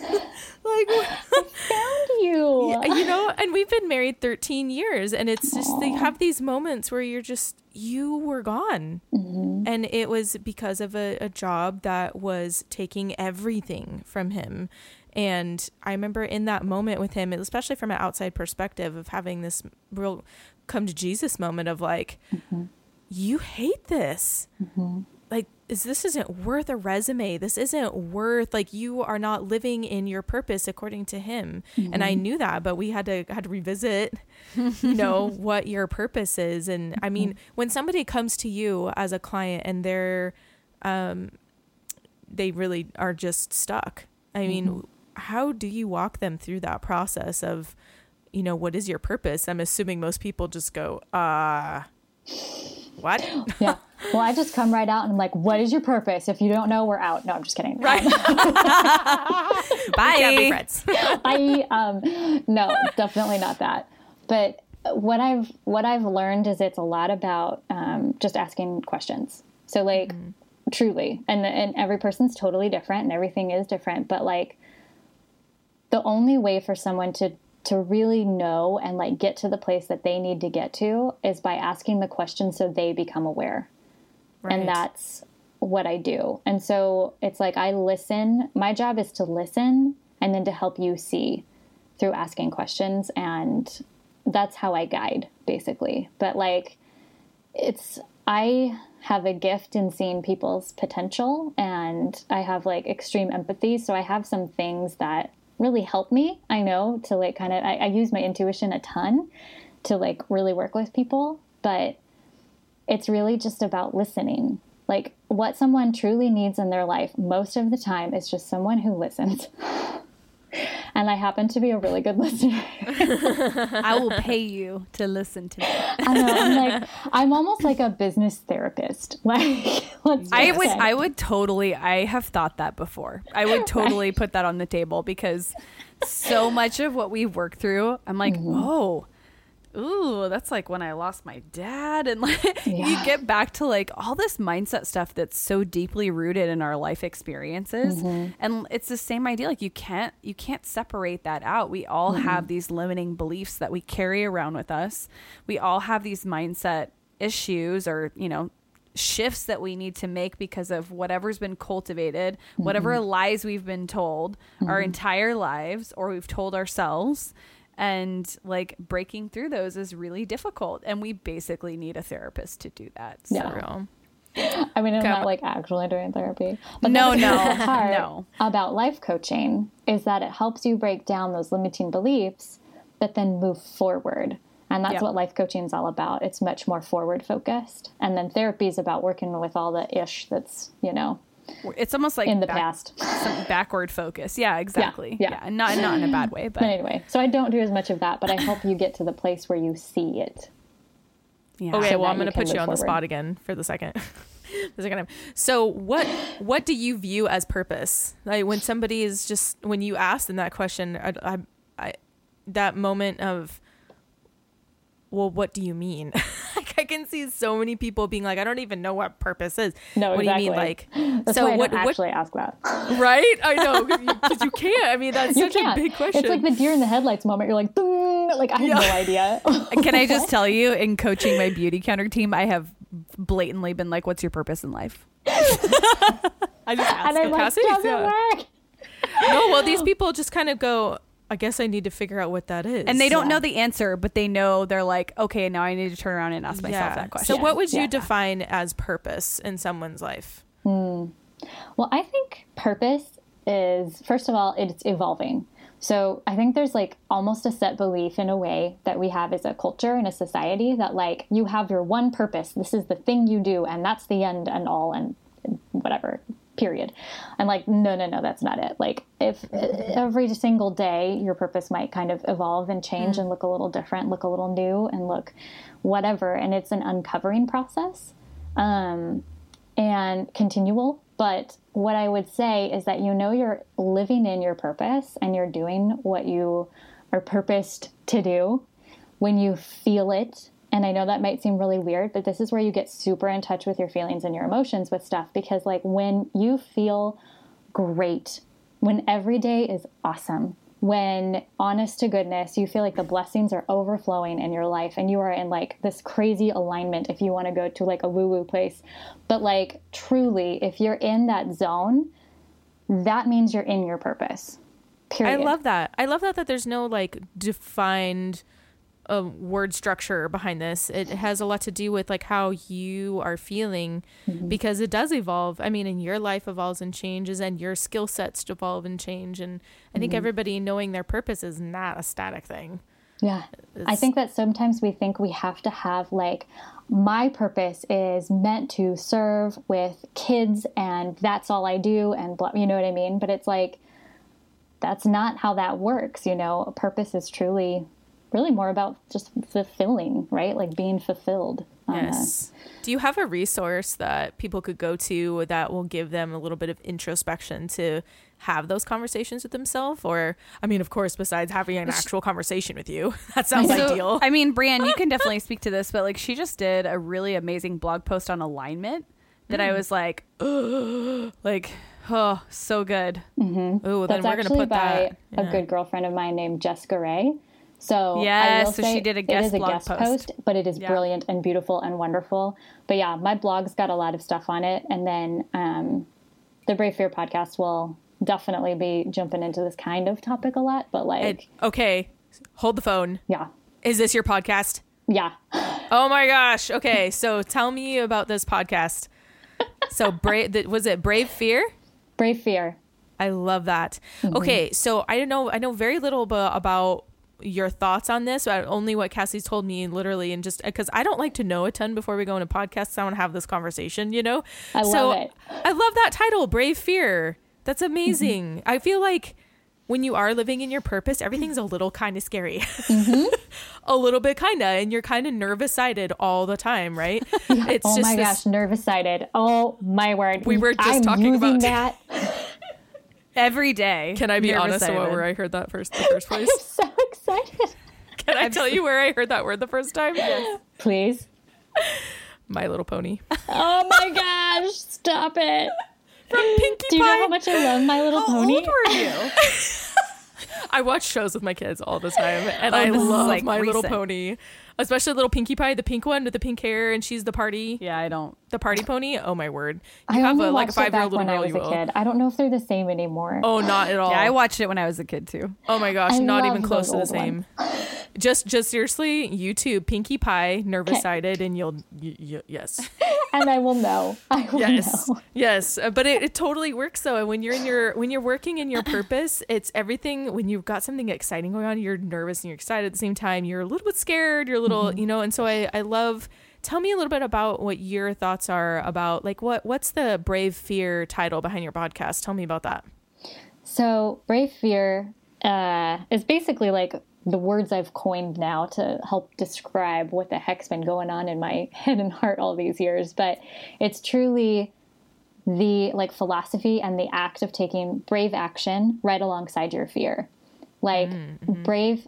like Found you. yeah, you know, and we've been married 13 years and it's just they have these moments where you're just you were gone. Mm-hmm. And it was because of a, a job that was taking everything from him. And I remember in that moment with him, especially from an outside perspective of having this real come to Jesus moment of like, mm-hmm. you hate this. Mm-hmm. Like, is this isn't worth a resume? This isn't worth like you are not living in your purpose according to him. And I knew that, but we had to had to revisit, you know, what your purpose is. And I mean, when somebody comes to you as a client and they're um they really are just stuck. I mean, how do you walk them through that process of, you know, what is your purpose? I'm assuming most people just go, uh, what? Yeah. Well, I just come right out and I'm like, what is your purpose? If you don't know, we're out. No, I'm just kidding. Right. Bye. Can't be friends. I um no, definitely not that. But what I've what I've learned is it's a lot about um, just asking questions. So like truly, and and every person's totally different, and everything is different. But like the only way for someone to to really know and like get to the place that they need to get to is by asking the question so they become aware and that's what I do. And so it's like I listen. My job is to listen and then to help you see through asking questions and that's how I guide basically. But like it's I have a gift in seeing people's potential and I have like extreme empathy, so I have some things that really help me, I know, to like kind of I, I use my intuition a ton to like really work with people, but it's really just about listening. Like what someone truly needs in their life most of the time is just someone who listens. and I happen to be a really good listener. I will pay you to listen to me. I know, I'm like I'm almost like a business therapist. Like let's I would say. I would totally I have thought that before. I would totally put that on the table because so much of what we've worked through, I'm like, Mm-hmm. oh, ooh, that's like when I lost my dad and like you get back to like all this mindset stuff that's so deeply rooted in our life experiences. Mm-hmm. And it's the same idea. Like you can't you can't separate that out. We all Mm-hmm. have these limiting beliefs that we carry around with us. We all have these mindset issues or, you know, shifts that we need to make because of whatever's been cultivated, whatever lies we've been told our entire lives or we've told ourselves. And like breaking through those is really difficult. And we basically need a therapist to do that. So. Yeah. I mean, I'm Okay, not like actually doing therapy. But No, that's no, part no. About life coaching is that it helps you break down those limiting beliefs, but then move forward. And that's Yeah. what life coaching is all about. It's much more forward focused. And then therapy is about working with all the ish that's, you know, It's almost like in the back- past. some backward focus. Yeah, exactly. yeah. Yeah, and not not in a bad way, but But anyway, so I don't do as much of that, but I help you get to the place where you see it. yeah. Okay, so well, I'm going to put you move on the spot again for the second. the second time. So, what what do you view as purpose? Like when somebody is just when you ask them that question, I, I, I that moment of, well, what do you mean? like I can see so many people being like, I don't even know what purpose is. No, what exactly. do you mean, like? That's so why I what? don't What? actually ask that. Right? I know because you can't. I mean, that's You such a can't. big question. It's like the deer in the headlights moment. You're like, "Ding," Like I have no idea. Can I just tell you, in coaching my Beautycounter team, I have blatantly been like, "What's your purpose in life?" I just ask and I'm like, doesn't yeah. work. no, well, these people just kind of go. I guess I need to figure out what that is. and they don't Yeah. know the answer, but they know they're like, "Okay, now I need to turn around and ask myself that question." So, what would you Yeah. define as purpose in someone's life? Hmm. Well, I think purpose is, first of all, it's evolving. So I think there's like almost a set belief in a way that we have as a culture and a society that like you have your one purpose. This is the thing you do, and that's the end and all, and whatever. Period. I'm like, no, no, no, that's not it. Like, if every single day your purpose might kind of evolve and change and look a little different, look a little new, and look whatever, and it's an uncovering process. Um, and continual. But what I would say is that you know you're living in your purpose and you're doing what you are purposed to do when you feel it. And I know that might seem really weird, but this is where you get super in touch with your feelings and your emotions with stuff because, like, when you feel great, when every day is awesome, when honest to goodness, you feel like the blessings are overflowing in your life and you are in like this crazy alignment if you want to go to like a woo woo place. But like truly, if you're in that zone, that means you're in your purpose. Period. I love that. I love that that there's no like defined uh, word structure behind this. It has a lot to do with like how you are feeling because it does evolve. I mean, and your life evolves and changes, and your skill sets evolve and change. And I think everybody knowing their purpose is not a static thing. Yeah. I think that sometimes we think we have to have like my purpose is meant to serve with kids and that's all I do and blah, you know what I mean? But it's like that's not how that works, you know. A purpose is truly really more about just fulfilling, right? Like being fulfilled. on a- Yes. Do you have a resource that people could go to that will give them a little bit of introspection to have those conversations with themselves? Or, I mean, of course, besides having an actual conversation with you, that sounds So, ideal. I mean, Brian, you can definitely speak to this, but like she just did a really amazing blog post on alignment that Mm. I was like, like, oh, so good. Oh, then That's we're going to actually put by that. a yeah. good girlfriend of mine named Jessica Ray. So will so she did a it guest is a blog guest post. post, but it is Yeah. brilliant and beautiful and wonderful. But yeah, my blog's got a lot of stuff on it, and then um, the Brave Fear podcast will definitely be jumping into this kind of topic a lot. But like, And- okay, hold the phone. yeah, Is this your podcast? yeah. Oh my gosh. Okay, so tell me about this podcast. So, brave was it Brave Fear? Brave Fear. I love that. Mm-hmm. Okay, so I don't know. I know very little about your thoughts on this. But only what Cassie's told me, literally, and just because I don't like to know a ton before we go into podcasts. I want to have this conversation. You know. I so love it. I love that title, Brave Fear. That's amazing. Mm-hmm. I feel like when you are living in your purpose, everything's a little kind of scary. Mm-hmm. a little bit kind of, and you're kind of nervous sided all the time, right? It's Oh my this- gosh, nervous sided. Oh my word. We were just I'm talking about- that. Every day. Can I be honest Nervous-sided. about where I heard that first the first place? I'm so excited. Can I tell you where I heard that word the first time? Yes. Please. My Little Pony. Oh my gosh, stop it. From Pinkie Pie. Do you know how much I love My Little How Pony? old were you? I watch shows with my kids all the time, and Oh, I love like, My Little. Pony, especially Little Pinkie Pie, the pink one with the pink hair, and she's the party, yeah, I don't. The party pony. Oh my word! I You have only a, like a watched it five year old back little when I was You a will. kid. I don't know if they're the same anymore. Oh, not at all. Yeah, I watched it when I was a kid too. Oh my gosh, I not even close to the same. Just, just seriously, YouTube Pinkie Pie, nervous sided, and you'll, y- y- yes, and I will know. I will yes, know. yes. Uh, But it, it totally works though. And when you're in your, when you're working in your purpose, it's everything. When you've got something exciting going on, you're nervous and you're excited at the same time. You're a little bit scared. You're a little, Mm-hmm. you know. And so I, I love. Tell me a little bit about what your thoughts are about like what what's the brave fear title behind your podcast. Tell me about that. So, Brave Fear uh, is basically like the words I've coined now to help describe what the heck's been going on in my head and heart all these years. But it's truly the like philosophy and the act of taking brave action right alongside your fear. Like brave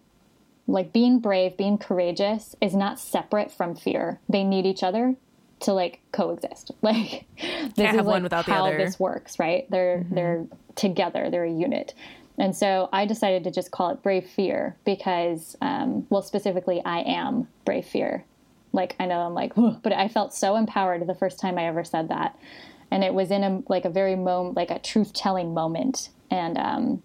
like being brave, being courageous is not separate from fear. They need each other to like coexist. Like this Can't is have one like how this works, right? They're they're together. They're a unit. And so I decided to just call it Brave Fear because, um, well, specifically, I am Brave Fear. Like, I know I'm like, but I felt so empowered the first time I ever said that. And it was in a, like a very moment, like a truth telling moment. And, um,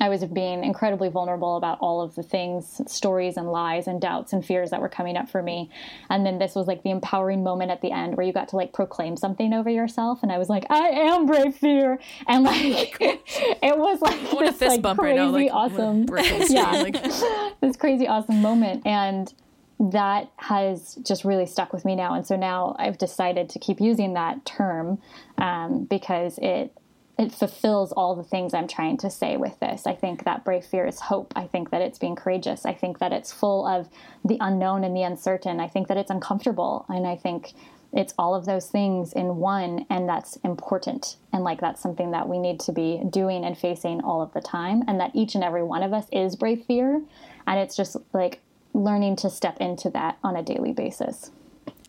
I was being incredibly vulnerable about all of the things, stories and lies and doubts and fears that were coming up for me. And then this was like the empowering moment at the end where you got to like proclaim something over yourself. And I was like, I am brave fear. And like, it was like this like, crazy, right like, awesome, yeah, like. this crazy, awesome moment. And that has just really stuck with me now. And so now I've decided to keep using that term um, because it it fulfills all the things I'm trying to say with this. I think that brave fear is hope. I think that it's being courageous. I think that it's full of the unknown and the uncertain. I think that it's uncomfortable. And I think it's all of those things in one. And that's important. And like that's something that we need to be doing and facing all of the time. And that each and every one of us is brave fear. And it's just like learning to step into that on a daily basis.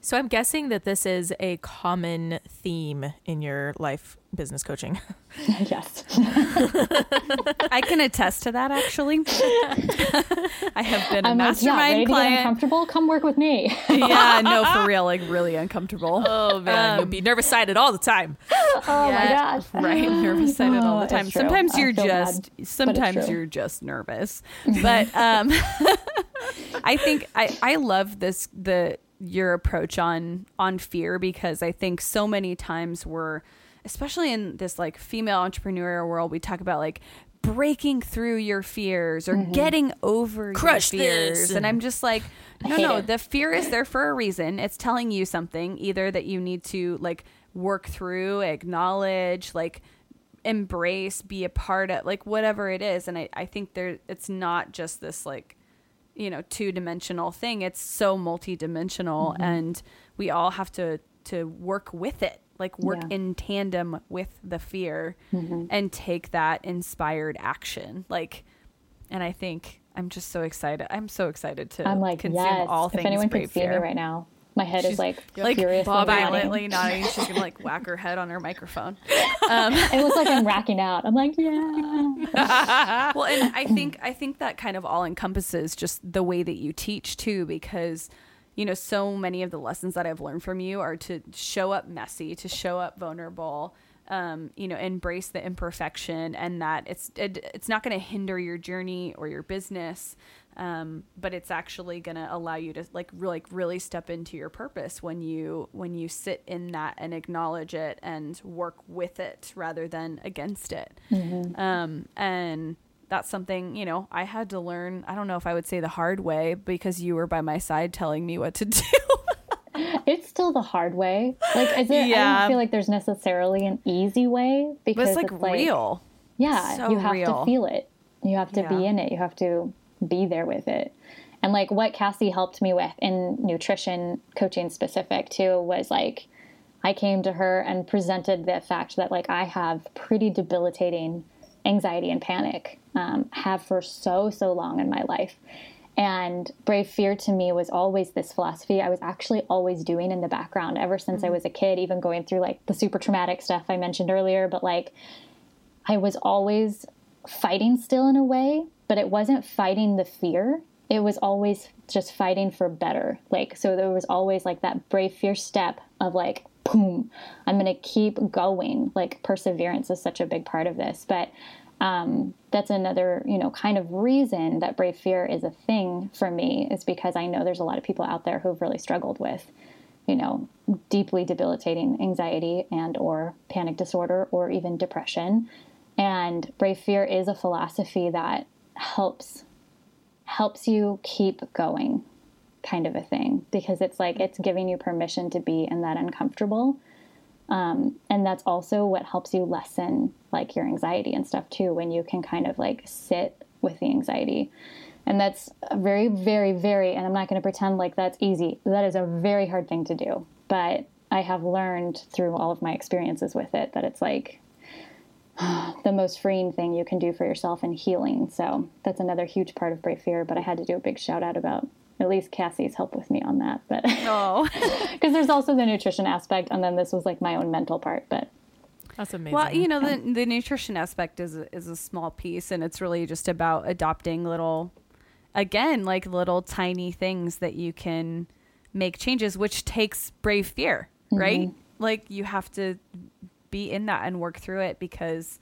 So I'm guessing that this is a common theme in your life business coaching. yes. I can attest to that actually. I have been a I'm mastermind like, yeah, client. uncomfortable? Come work with me. yeah, no, for real, like really uncomfortable. Oh man, um, you'll be nervous sided all the time. Oh yeah, my gosh. Right, nervous sided oh, all the time. Sometimes you're just bad, sometimes you're just nervous. But um I think I I love this the your approach on on fear because I think so many times we're especially in this like female entrepreneurial world we talk about like breaking through your fears or mm-hmm. getting over Crush your fears this. and I'm just like no no it. the fear is there for a reason it's telling you something either that you need to like work through acknowledge like embrace be a part of like whatever it is and I, I think there it's not just this like you know two dimensional thing it's so multi-dimensional mm-hmm. and we all have to to work with it like work yeah. in tandem with the fear mm-hmm. and take that inspired action like and i think i'm just so excited i'm so excited to i'm like consume yes. all things if anyone could see me right now my head she's, is like like violently nodding. She's gonna like whack her head on her microphone. Um, it looks like I'm racking out. I'm like, yeah. well, and I think I think that kind of all encompasses just the way that you teach too, because you know so many of the lessons that I've learned from you are to show up messy, to show up vulnerable. Um, you know, embrace the imperfection, and that it's it, it's not going to hinder your journey or your business um, but it's actually going to allow you to like really like really step into your purpose when you when you sit in that and acknowledge it and work with it rather than against it mm-hmm. um, and that's something you know i had to learn i don't know if i would say the hard way because you were by my side telling me what to do it's still the hard way like is it yeah. i don't feel like there's necessarily an easy way because it's like, it's like real yeah so you have real. to feel it you have to yeah. be in it you have to be there with it. And like what Cassie helped me with in nutrition coaching specific too was like I came to her and presented the fact that like I have pretty debilitating anxiety and panic, um, have for so so long in my life. And brave fear to me was always this philosophy I was actually always doing in the background ever since mm-hmm. I was a kid, even going through like the super traumatic stuff I mentioned earlier. But like, I was always fighting still in a way, but it wasn't fighting the fear. It was always just fighting for better. Like, so there was always like that brave, fierce step of like, boom, I'm going to keep going. Like, perseverance is such a big part of this. But um, that's another, you know, kind of reason that brave fear is a thing for me is because I know there's a lot of people out there who've really struggled with, you know, deeply debilitating anxiety and or panic disorder or even depression. And brave fear is a philosophy that helps helps you keep going kind of a thing because it's like it's giving you permission to be in that uncomfortable. Um, and that's also what helps you lessen like your anxiety and stuff too when you can kind of like sit with the anxiety. And that's very very very and i'm not going to pretend like that's easy. That is a very hard thing to do but i have learned through all of my experiences with it that it's like the most freeing thing you can do for yourself and healing. So that's another huge part of Brave Fear. But I had to do a big shout out about at least Cassie's help with me on that. But oh, because there's also the nutrition aspect, and then this was like my own mental part. But That's amazing. Well, you know, the the nutrition aspect is is a small piece, and it's really just about adopting little, again, like little tiny things that you can make changes, which takes brave fear, right? Mm-hmm. Like you have to be in that and work through it because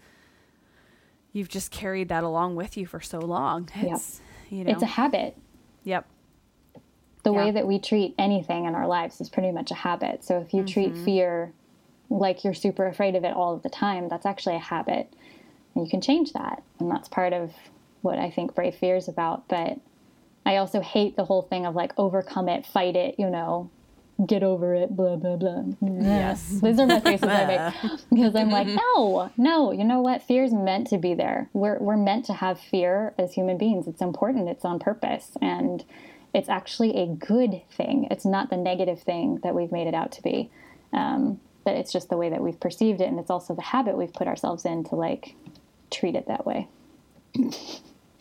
you've just carried that along with you for so long. Yep. It's you know, It's a habit. yep, the way that we treat anything in our lives is pretty much a habit. So if you treat Mm-hmm. fear like you're super afraid of it all of the time, that's actually a habit. And you can change that. And that's part of what I think Brave Fear is about. But I also hate the whole thing of like overcome it, fight it, you know, get over it, blah, blah, blah. Yes. These are my faces I make because I'm like, no, no, you know what? Fear is meant to be there. We're, we're meant to have fear as human beings. It's important, it's on purpose. And it's actually a good thing. It's not the negative thing that we've made it out to be. Um, but it's just the way that we've perceived it. And it's also the habit we've put ourselves in to like treat it that way.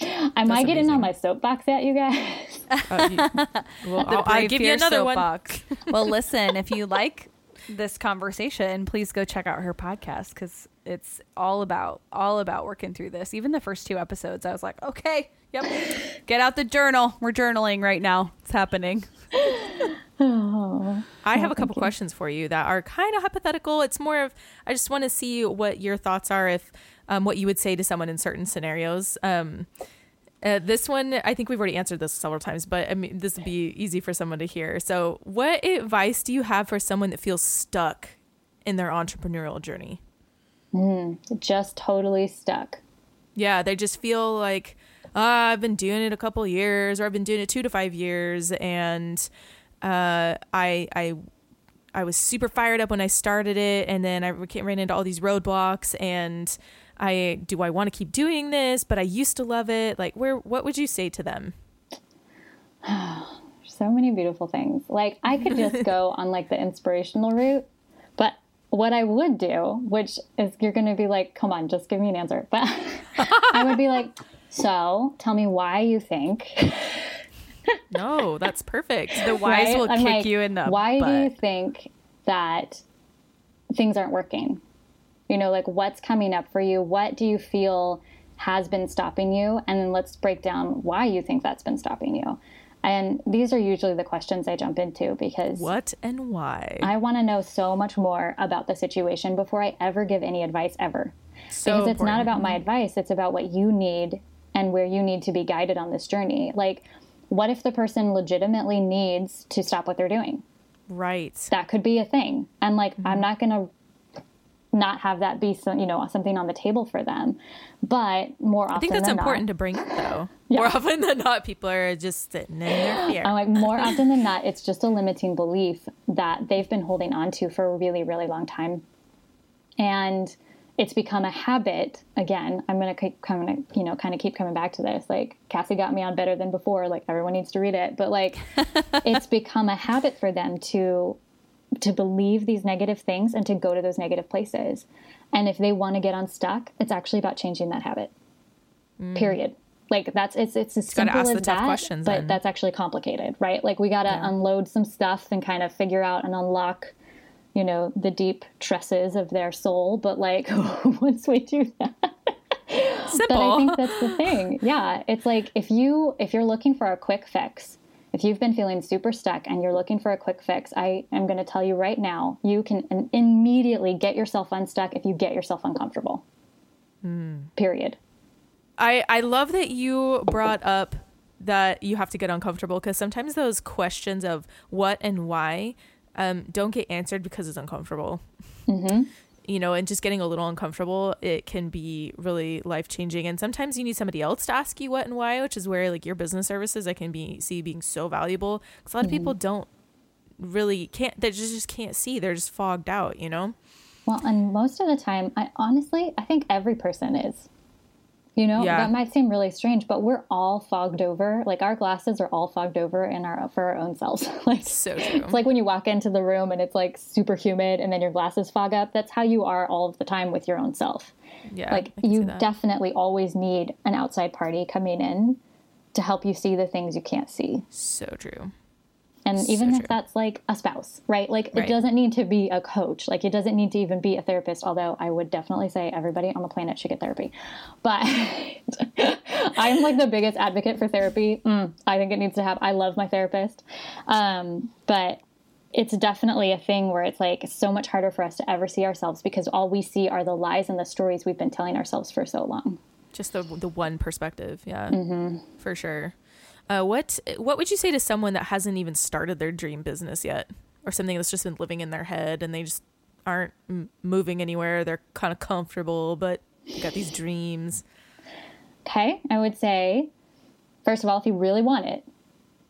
Am I getting amazing. on my soapbox at you guys? Uh, you- well, I'll, I'll give you Fear another one. well, listen, if you like this conversation, please go check out her podcast because it's all about all about working through this. Even the first two episodes, I was like, okay, yep, get out the journal. We're journaling right now. It's happening. I have a couple questions for you that are kind of hypothetical. It's more of I just want to see what your thoughts are if um, what you would say to someone in certain scenarios. Um, uh, this one, I think we've already answered this several times, but I mean, this would be easy for someone to hear. So, what advice do you have for someone that feels stuck in their entrepreneurial journey? Just totally stuck. Yeah, they just feel like ah, I've been doing it a couple years, or I've been doing it two to five years, and uh, I I I was super fired up when I started it, and then I ran into all these roadblocks, and I do I want to keep doing this, but I used to love it. Like, where what would you say to them? so many beautiful things. Like I could just go on like the inspirational route, but what I would do, which is you're going to be like, "Come on, just give me an answer." But I would be like, "So, tell me why you think." No, that's perfect. The wise right? will I'm kick like, you in the Why butt. do you think that things aren't working? You know, like what's coming up for you? What do you feel has been stopping you? And then let's break down why you think that's been stopping you. And these are usually the questions I jump into because What and why? I want to know so much more about the situation before I ever give any advice ever. so because it's not about my advice, it's about what you need and where you need to be guided on this journey. Like, what if the person legitimately needs to stop what they're doing? right. That could be a thing. And like, Mm-hmm. I'm not going to not have that be some, you know, something on the table for them. But more often I think that's than important not, to bring up, though. More often than not, people are just sitting in their fear. I'm like more often than not, it's just a limiting belief that they've been holding on to for a really, really long time, and it's become a habit. Again, I'm gonna keep coming, you know, kind of keep coming back to this. Like Cassie got me on better than before. Like everyone needs to read it, but like it's become a habit for them to to believe these negative things and to go to those negative places. And if they want to get unstuck, it's actually about changing that habit. Period. Like that's it's it's as Mm. simple ask as the that, questions but then. that's actually complicated, right? Like we got to unload some stuff and kind of figure out and unlock, you know, the deep tresses of their soul. But like once we do that, Simple. but I think that's the thing. Yeah, it's like if you if you're looking for a quick fix, if you've been feeling super stuck and you're looking for a quick fix, I am going to tell you right now, you can immediately get yourself unstuck if you get yourself uncomfortable. Period. I, I love that you brought up that you have to get uncomfortable because sometimes those questions of what and why um, don't get answered because it's uncomfortable. Mm-hmm. You know, and just getting a little uncomfortable, it can be really life changing. And sometimes you need somebody else to ask you what and why, which is where like your business services I can be see being so valuable because a lot of people mm-hmm. don't really can't they just just can't see they're just fogged out you know Well, and most of the time, I honestly, I think every person is. You know, Yeah. that might seem really strange, but we're all fogged over. Like our glasses are all fogged over in our for our own selves. like so true It's like when you walk into the room and it's like super humid and then your glasses fog up. That's how you are all of the time with your own self. yeah like I can see you definitely always need an outside party coming in to help you see the things you can't see. so true And even So if true. that's like a spouse, right? Like Right. it doesn't need to be a coach. Like it doesn't need to even be a therapist, although I would definitely say everybody on the planet should get therapy. But I'm like the biggest advocate for therapy. Mm, I think it needs to have, I love my therapist. Um, but it's definitely a thing where it's like so much harder for us to ever see ourselves because all we see are the lies and the stories we've been telling ourselves for so long. Just the the one perspective yeah Mm-hmm. for sure uh, what what would you say to someone that hasn't even started their dream business yet or something that's just been living in their head and they just aren't m- moving anywhere they're kind of comfortable but got these dreams Okay, I would say, first of all, if you really want it,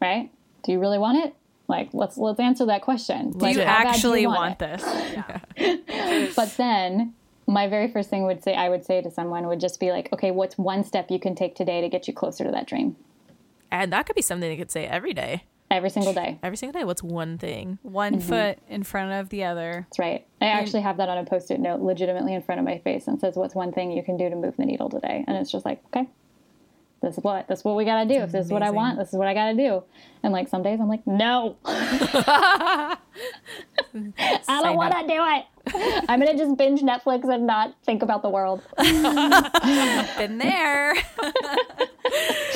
right? Do you really want it? Like, let's let's answer that question. Do Like, you bad do actually you want, it? this? But then, my very first thing would say I would say to someone would just be like, okay, what's one step you can take today to get you closer to that dream? and that could be something they could say every day Every single day. every single day what's one thing One mm-hmm. foot in front of the other. That's right. I actually have that on a post-it note, legitimately in front of my face, and says, "What's one thing you can do to move the needle today?" And it's just like, okay, this is what this is what we gotta do. If this is what I want, this is what I gotta do. And like some days, I'm like, no, I don't want to do it. I'm gonna just binge Netflix and not think about the world. Been there.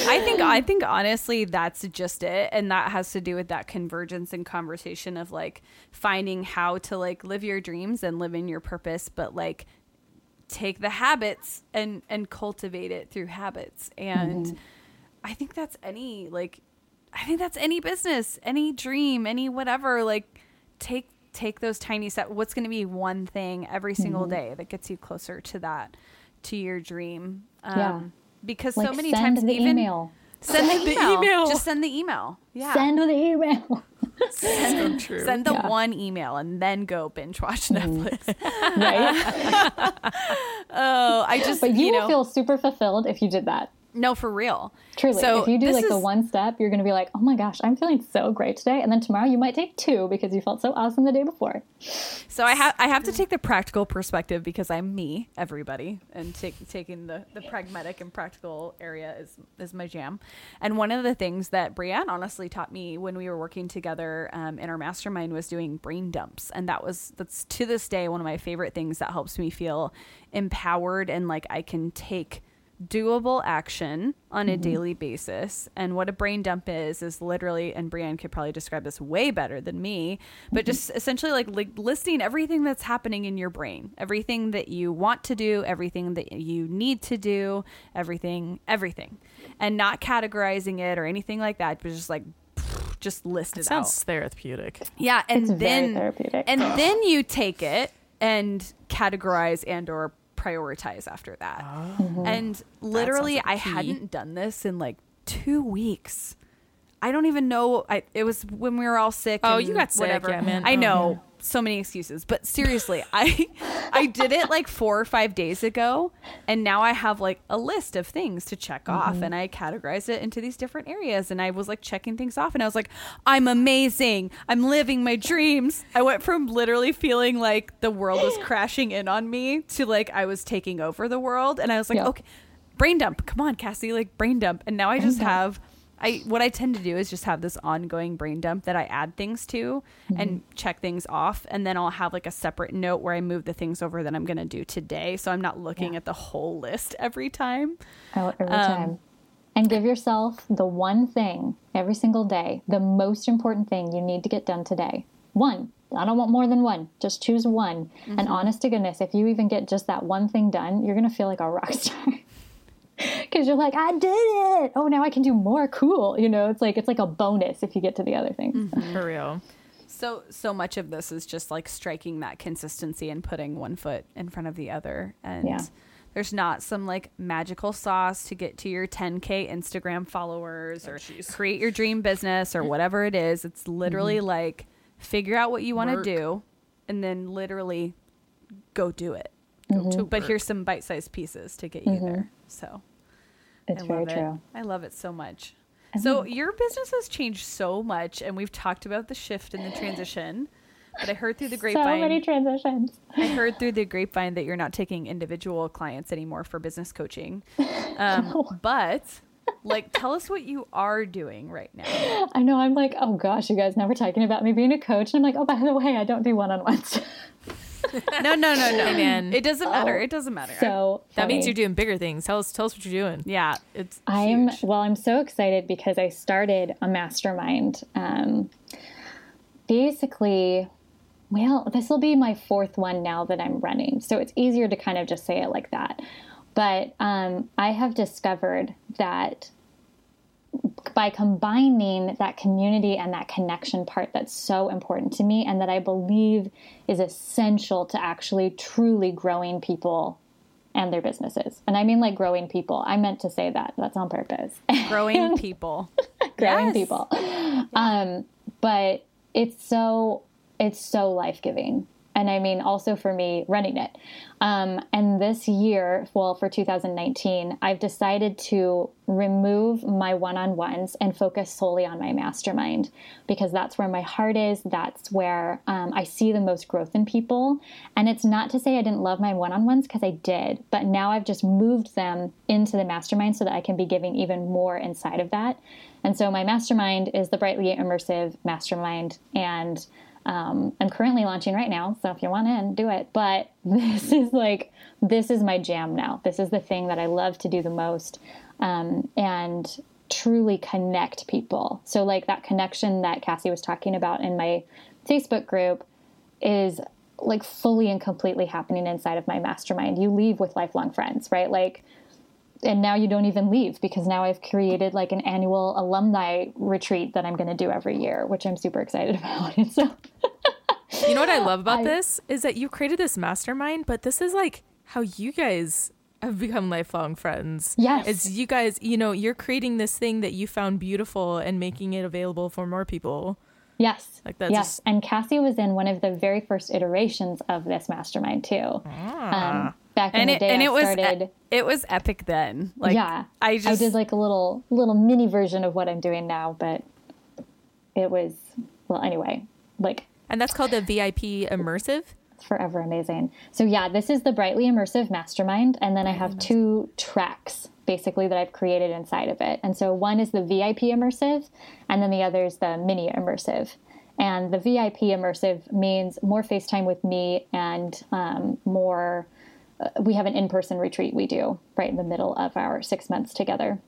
I think I think honestly that's just it and that has to do with that convergence and conversation of like finding how to like live your dreams and live in your purpose but like take the habits and and cultivate it through habits and I think that's any like I think that's any business, any dream, any whatever like take take those tiny steps what's going to be one thing every single day that gets you closer to that to your dream um Yeah. because Like so many send times the even email. send the, the email. email. just send the email yeah Send the email. so true send the Yeah. one email and then go binge watch mm. netflix right? oh i just But you, you will know feel super fulfilled if you did that. No for real Truly, So if you do like the one step, you're going to be like, "Oh my gosh, I'm feeling so great today," and then tomorrow you might take two because you felt so awesome the day before. So I have I have to take the practical perspective because I'm me, everybody, and take, taking the, the pragmatic and practical area is is my jam. And one of the things that Brienne honestly taught me when we were working together um, in our mastermind was doing brain dumps, and that was that's to this day one of my favorite things that helps me feel empowered and like I can take doable action on a mm-hmm. daily basis. And what a brain dump is, is literally, and Brienne could probably describe this way better than me, but mm-hmm. just essentially like, like listing everything that's happening in your brain, everything that you want to do, everything that you need to do, everything, everything, and not categorizing it or anything like that, but just like, just list it out. sounds therapeutic Yeah, and It's then therapeutic. and then you take it and categorize and or prioritize after that. And literally, like I hadn't done this in like two weeks. I don't even know. I it was when we were all sick. Oh, and you got sick, whatever. yeah, man. I Oh, know so many excuses, but seriously, I I did it like four or five days ago, and now I have like a list of things to check off, mm-hmm. and I categorized it into these different areas, and I was like checking things off, and I was like, I'm amazing, I'm living my dreams. I went from literally feeling like the world was crashing in on me to like I was taking over the world, and I was like, Yeah. okay, brain dump, come on, Cassie, like brain dump, and now I just have. I what I tend to do is just have this ongoing brain dump that I add things to and check things off and then I'll have like a separate note where I move the things over that I'm going to do today so I'm not looking Yeah. at the whole list every time. Oh, every Um, time. And give yourself the one thing every single day, the most important thing you need to get done today. One. I don't want more than one. Just choose one. Mm-hmm. And honest to goodness, if you even get just that one thing done, you're going to feel like a rock star. Because you're like, I did it. Oh, now I can do more. Cool. You know, it's like it's like a bonus if you get to the other things. Mm-hmm. for real So so much of this is just like striking that consistency and putting one foot in front of the other and Yeah. there's not some like magical sauce to get to your 10k Instagram followers oh, or create your dream business or whatever it is. It's mm-hmm. literally like figure out what you want to do and then literally go do it. Mm-hmm. Go to But here's some bite-sized pieces to get you there. So It's I very it. true. I love it so much. So your business has changed so much, and we've talked about the shift and the transition. But I heard through the grapevine. So many transitions. I heard through the grapevine that you're not taking individual clients anymore for business coaching. Um, but like, tell us what you are doing right now. I know. I'm like, oh gosh, you guys never talking about me being a coach. And I'm like, oh, by the way, I don't do one on ones. No, no, no, no, man. It doesn't matter. Oh, It doesn't matter. so That means you're doing bigger things. Tell us, tell us what you're doing. yeah, it's. I'm huge. well. I'm so excited because I started a mastermind. Um, basically, well, this will be my fourth one now that I'm running, so it's easier to kind of just say it like that. But um, I have discovered that by combining that community and that connection part that's so important to me and that I believe is essential to actually truly growing people and their businesses. And I mean like growing people. I meant to say that. That's on purpose. growing people. growing Yes. people. Um, but it's so it's so life giving. And I mean, also for me running it. Um, and this year, well, for 2019, I've decided to remove my one on ones and focus solely on my mastermind because that's where my heart is. That's where um, I see the most growth in people. And it's not to say I didn't love my one on ones because I did, but now I've just moved them into the mastermind so that I can be giving even more inside of that. And so my mastermind is the Brightly Immersive Mastermind. And um, I'm currently launching right now. So if you want in, do it. But this is like, this is my jam now. This is the thing that I love to do the most. Um, and truly connect people. So, like that connection that Cassie was talking about in my Facebook group is like fully and completely happening inside of my mastermind. You leave with lifelong friends, right? Like, and now you don't even leave because now I've created like an annual alumni retreat that I'm going to do every year, which I'm super excited about. And so, You know what I love about I- this is that you created this mastermind, but this is like how you guys have become lifelong friends. Yes. It's you guys, you know, you're creating this thing that you found beautiful and making it available for more people. yes, Like that's yes. just- And Cassie was in one of the very first iterations of this mastermind too. Um, back in and the it day, and I it was started. it was epic then. Like yeah, I just I did like a little little mini version of what I'm doing now, but it was well anyway, like and that's called the VIP immersive. forever amazing. So yeah, this is the Brightly Immersive Mastermind, and then I have two tracks basically that I've created inside of it. And so one is the VIP Immersive, and then the other is the Mini Immersive. And the VIP Immersive means more FaceTime with me and um, more. We have an in-person retreat we do right in the middle of our six months together.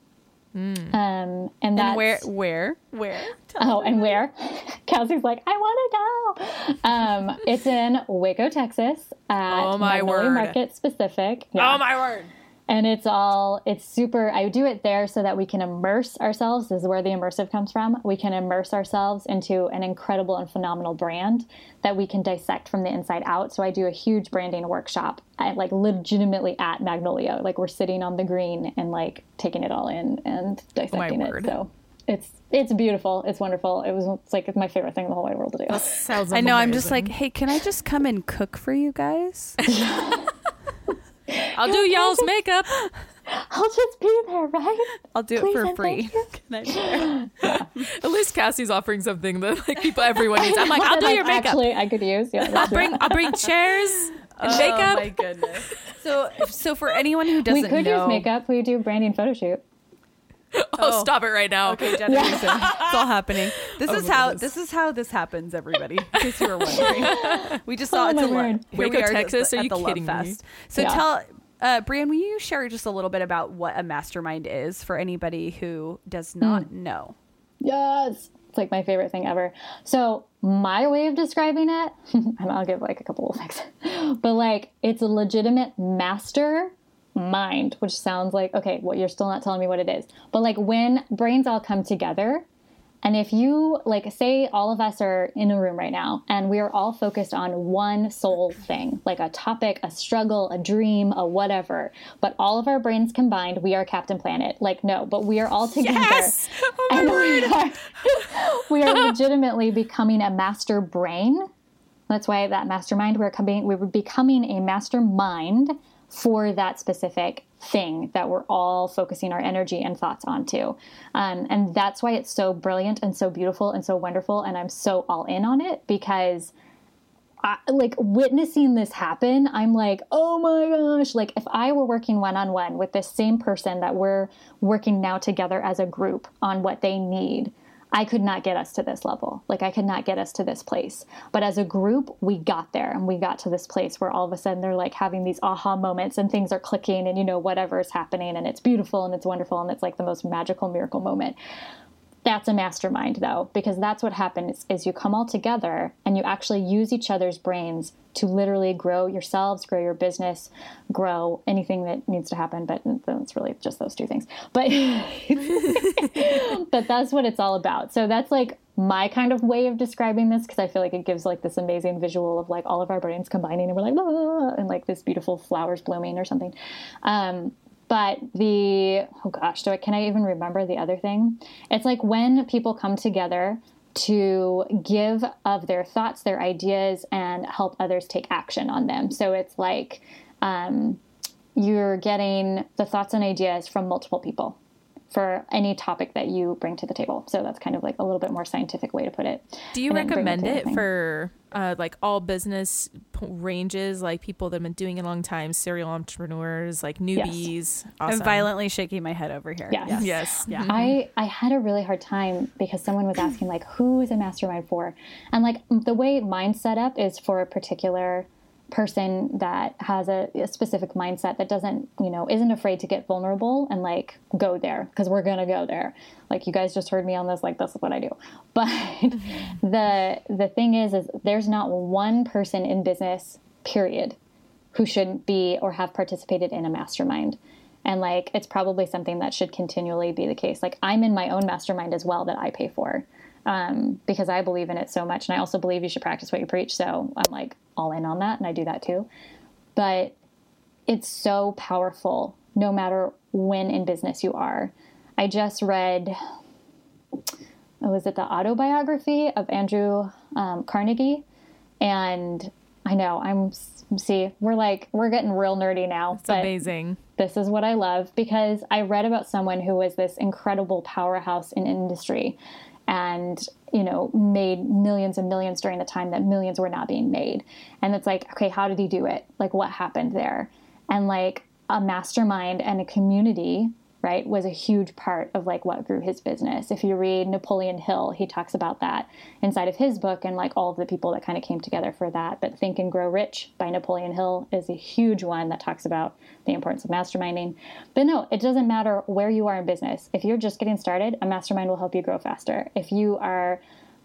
Um, and that's and where where where? Oh, and where? Kelsey's like, I want to go. Um, it's in Waco, Texas, at Oh, my Magnolia word. Market specific. Yeah. Oh my word. And it's all it's super. I do it there so that we can immerse ourselves. This is where the immersive comes from. We can immerse ourselves into an incredible and phenomenal brand that we can dissect from the inside out. So I do a huge branding workshop, at, like legitimately at Magnolia. Like we're sitting on the green and like taking it all in and oh dissecting it. word. So it's it's beautiful. It's wonderful. It was it's like my favorite thing in the whole wide world to do. Sounds I know. I'm just like, hey, can I just come and cook for you guys? I'll do y'all's makeup. I'll just be there, right? I'll do Please it for free. Can I? At least Cassie's offering something that like people everyone needs. I'm like, I'll do I your makeup. Actually, I could use. Yeah, I'll bring I'll bring chairs and oh makeup. Oh my goodness. So so for anyone who doesn't we could know, use makeup. We do branding photo shoot. Oh, Oh. stop it right now. Okay, Jenna Mason. It's all happening. This Oh is how goodness. this is how this happens, everybody. In case you were wondering, we just saw Oh, it's my a lo- word. here Waco, we are Texas? at Are the you Love kidding me? Fest. So Yeah. tell, uh, Brienne, will you share just a little bit about what a mastermind is for anybody who does not know? Yes. It's like my favorite thing ever. So, my way of describing it, and I'll give like a couple of things, but like it's a legitimate master mind, which sounds like, okay, well, you're still not telling me what it is. But like when brains all come together, and if you, like, say all of us are in a room right now and we are all focused on one sole thing, like a topic, a struggle, a dream, a whatever, but all of our brains combined, we are Captain Planet. Like, no, but we are all together. Yes! Oh and we are, we are legitimately becoming a master brain. That's why that mastermind, we're coming, we're becoming a mastermind for that specific thing that we're all focusing our energy and thoughts onto. Um, and that's why it's so brilliant and so beautiful and so wonderful. And I'm so all in on it because I, like witnessing this happen, I'm like, oh my gosh. Like, if I were working one on one with this same person that we're working now together as a group on what they need, I could not get us to this level. Like, I could not get us to this place. But as a group, we got there and we got to this place where all of a sudden they're like having these aha moments and things are clicking and, you know, whatever is happening and it's beautiful and it's wonderful and it's like the most magical miracle moment that's a mastermind though because that's what happens is you come all together and you actually use each other's brains to literally grow yourselves grow your business grow anything that needs to happen. But it's really just those two things. But but that's what it's all about. So that's like my kind of way of describing this because I feel like it gives like this amazing visual of like all of our brains combining and we're like ah, and like this beautiful flowers blooming or something. Um, but the oh gosh, do I can I even remember the other thing? It's like when people come together to give of their thoughts, their ideas, and help others take action on them. So it's like um, you're getting the thoughts and ideas from multiple people for any topic that you bring to the table. So that's kind of like a little bit more scientific way to put it. Do you recommend it, it for uh, like all business ranges, like people that have been doing it a long time, serial entrepreneurs, like newbies? Yes. Awesome. I'm violently shaking my head over here. Yes. Yes. yes. Yeah. I, I had a really hard time because someone was asking like, who is a mastermind for? And like the way mine's set up is for a particular person that has a, a, specific mindset that doesn't you know isn't afraid to get vulnerable and like go there because we're gonna go there. Like you guys just heard me on this like this is what i do. But mm-hmm. the the thing is is there's not one person in business period who shouldn't be or have participated in a mastermind. And like it's probably something that should continually be the case. Like i'm in my own mastermind as well that i pay for um, because I believe in it so much. And I also believe you should practice what you preach. So I'm like all in on that, and I do that too. But it's so powerful no matter when in business you are. I just read, was it the autobiography of Andrew um, Carnegie? And I know I'm see we're like we're getting real nerdy now. It's amazing. This is what I love because I read about someone who was this incredible powerhouse in industry and you know made millions and millions during the time that millions were not being made. And it's like okay how did he do it? Like what happened there? And like a mastermind and a community right, was a huge part of like what grew his business. If you read Napoleon Hill, he talks about that inside of his book and like all of the people that kind of came together for that. But Think and Grow Rich by Napoleon Hill is a huge one that talks about the importance of masterminding. But no, it doesn't matter where you are in business. If you're just getting started, a mastermind will help you grow faster. If you are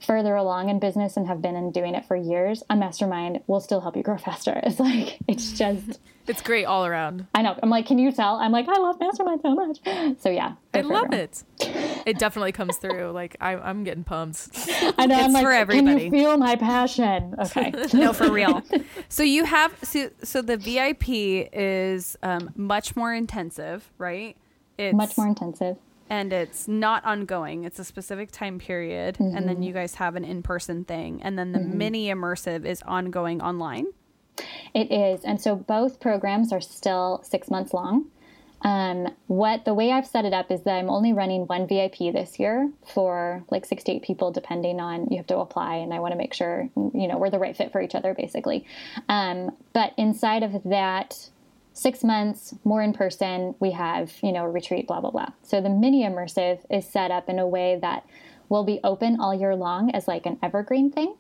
further along in business and have been in doing it for years, a mastermind will still help you grow faster. It's like it's just it's great all around. I know. I'm like, can you tell? I'm like, I love mastermind so much. So yeah, I love everyone. it. It definitely comes through. Like I, am getting pumped. I know. It's I'm like, for everybody. Can you feel my passion? Okay. no, for real. So you have so so the VIP is um, much more intensive, right? It's much more intensive and it's not ongoing. It's a specific time period, mm-hmm. and then mm-hmm. you guys have an in person thing, and then the mm-hmm. mini immersive is ongoing online. It is, and so both programs are still six months long. Um, what the way I've set it up is that I'm only running one VIP this year for like six to eight people, depending on you have to apply, and I want to make sure you know we're the right fit for each other, basically. Um, but inside of that six months more in person we have you know a retreat blah blah blah. So the mini immersive is set up in a way that will be open all year long as like an evergreen thing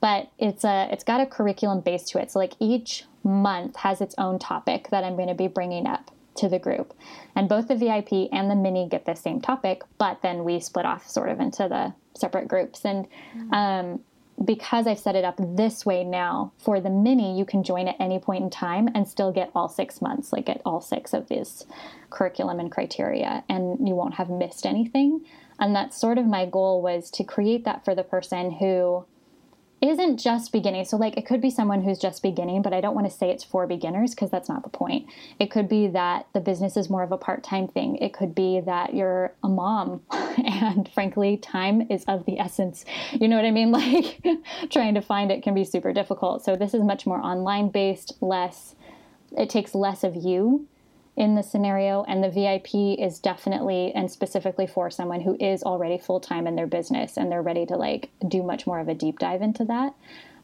but it's a it's got a curriculum base to it. So like each month has its own topic that i'm going to be bringing up to the group. And both the vip and the mini get the same topic but then we split off sort of into the separate groups. And mm-hmm. um, because I've set it up this way now for the mini, you can join at any point in time and still get all six months, like get all six of this curriculum and criteria, and you won't have missed anything. And that's sort of my goal was to create that for the person who isn't just beginning. So, like, it could be someone who's just beginning, but I don't want to say it's for beginners because that's not the point. It could be that the business is more of a part time thing. It could be that you're a mom and, frankly, time is of the essence. You know what I mean? Like, trying to find it can be super difficult. So, this is much more online based, less, it takes less of you in the scenario and the vip is definitely and specifically for someone who is already full-time in their business and they're ready to like do much more of a deep dive into that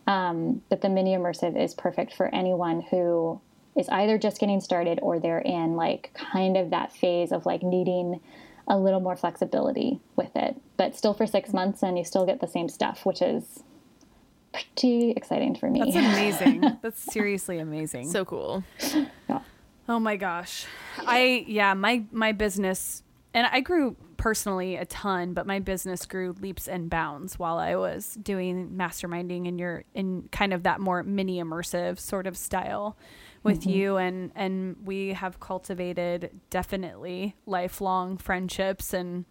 Um, but the mini immersive is perfect for anyone who is either just getting started or they're in like kind of that phase of like needing a little more flexibility with it, but still for six months and you still get the same stuff, which is pretty exciting for me. That's amazing. That's seriously amazing. So cool. yeah. Oh my gosh. I yeah, my my business and I grew personally a ton, but my business grew leaps and bounds while I was doing masterminding in your in kind of that more mini immersive sort of style with mm-hmm. you and and we have cultivated definitely lifelong friendships and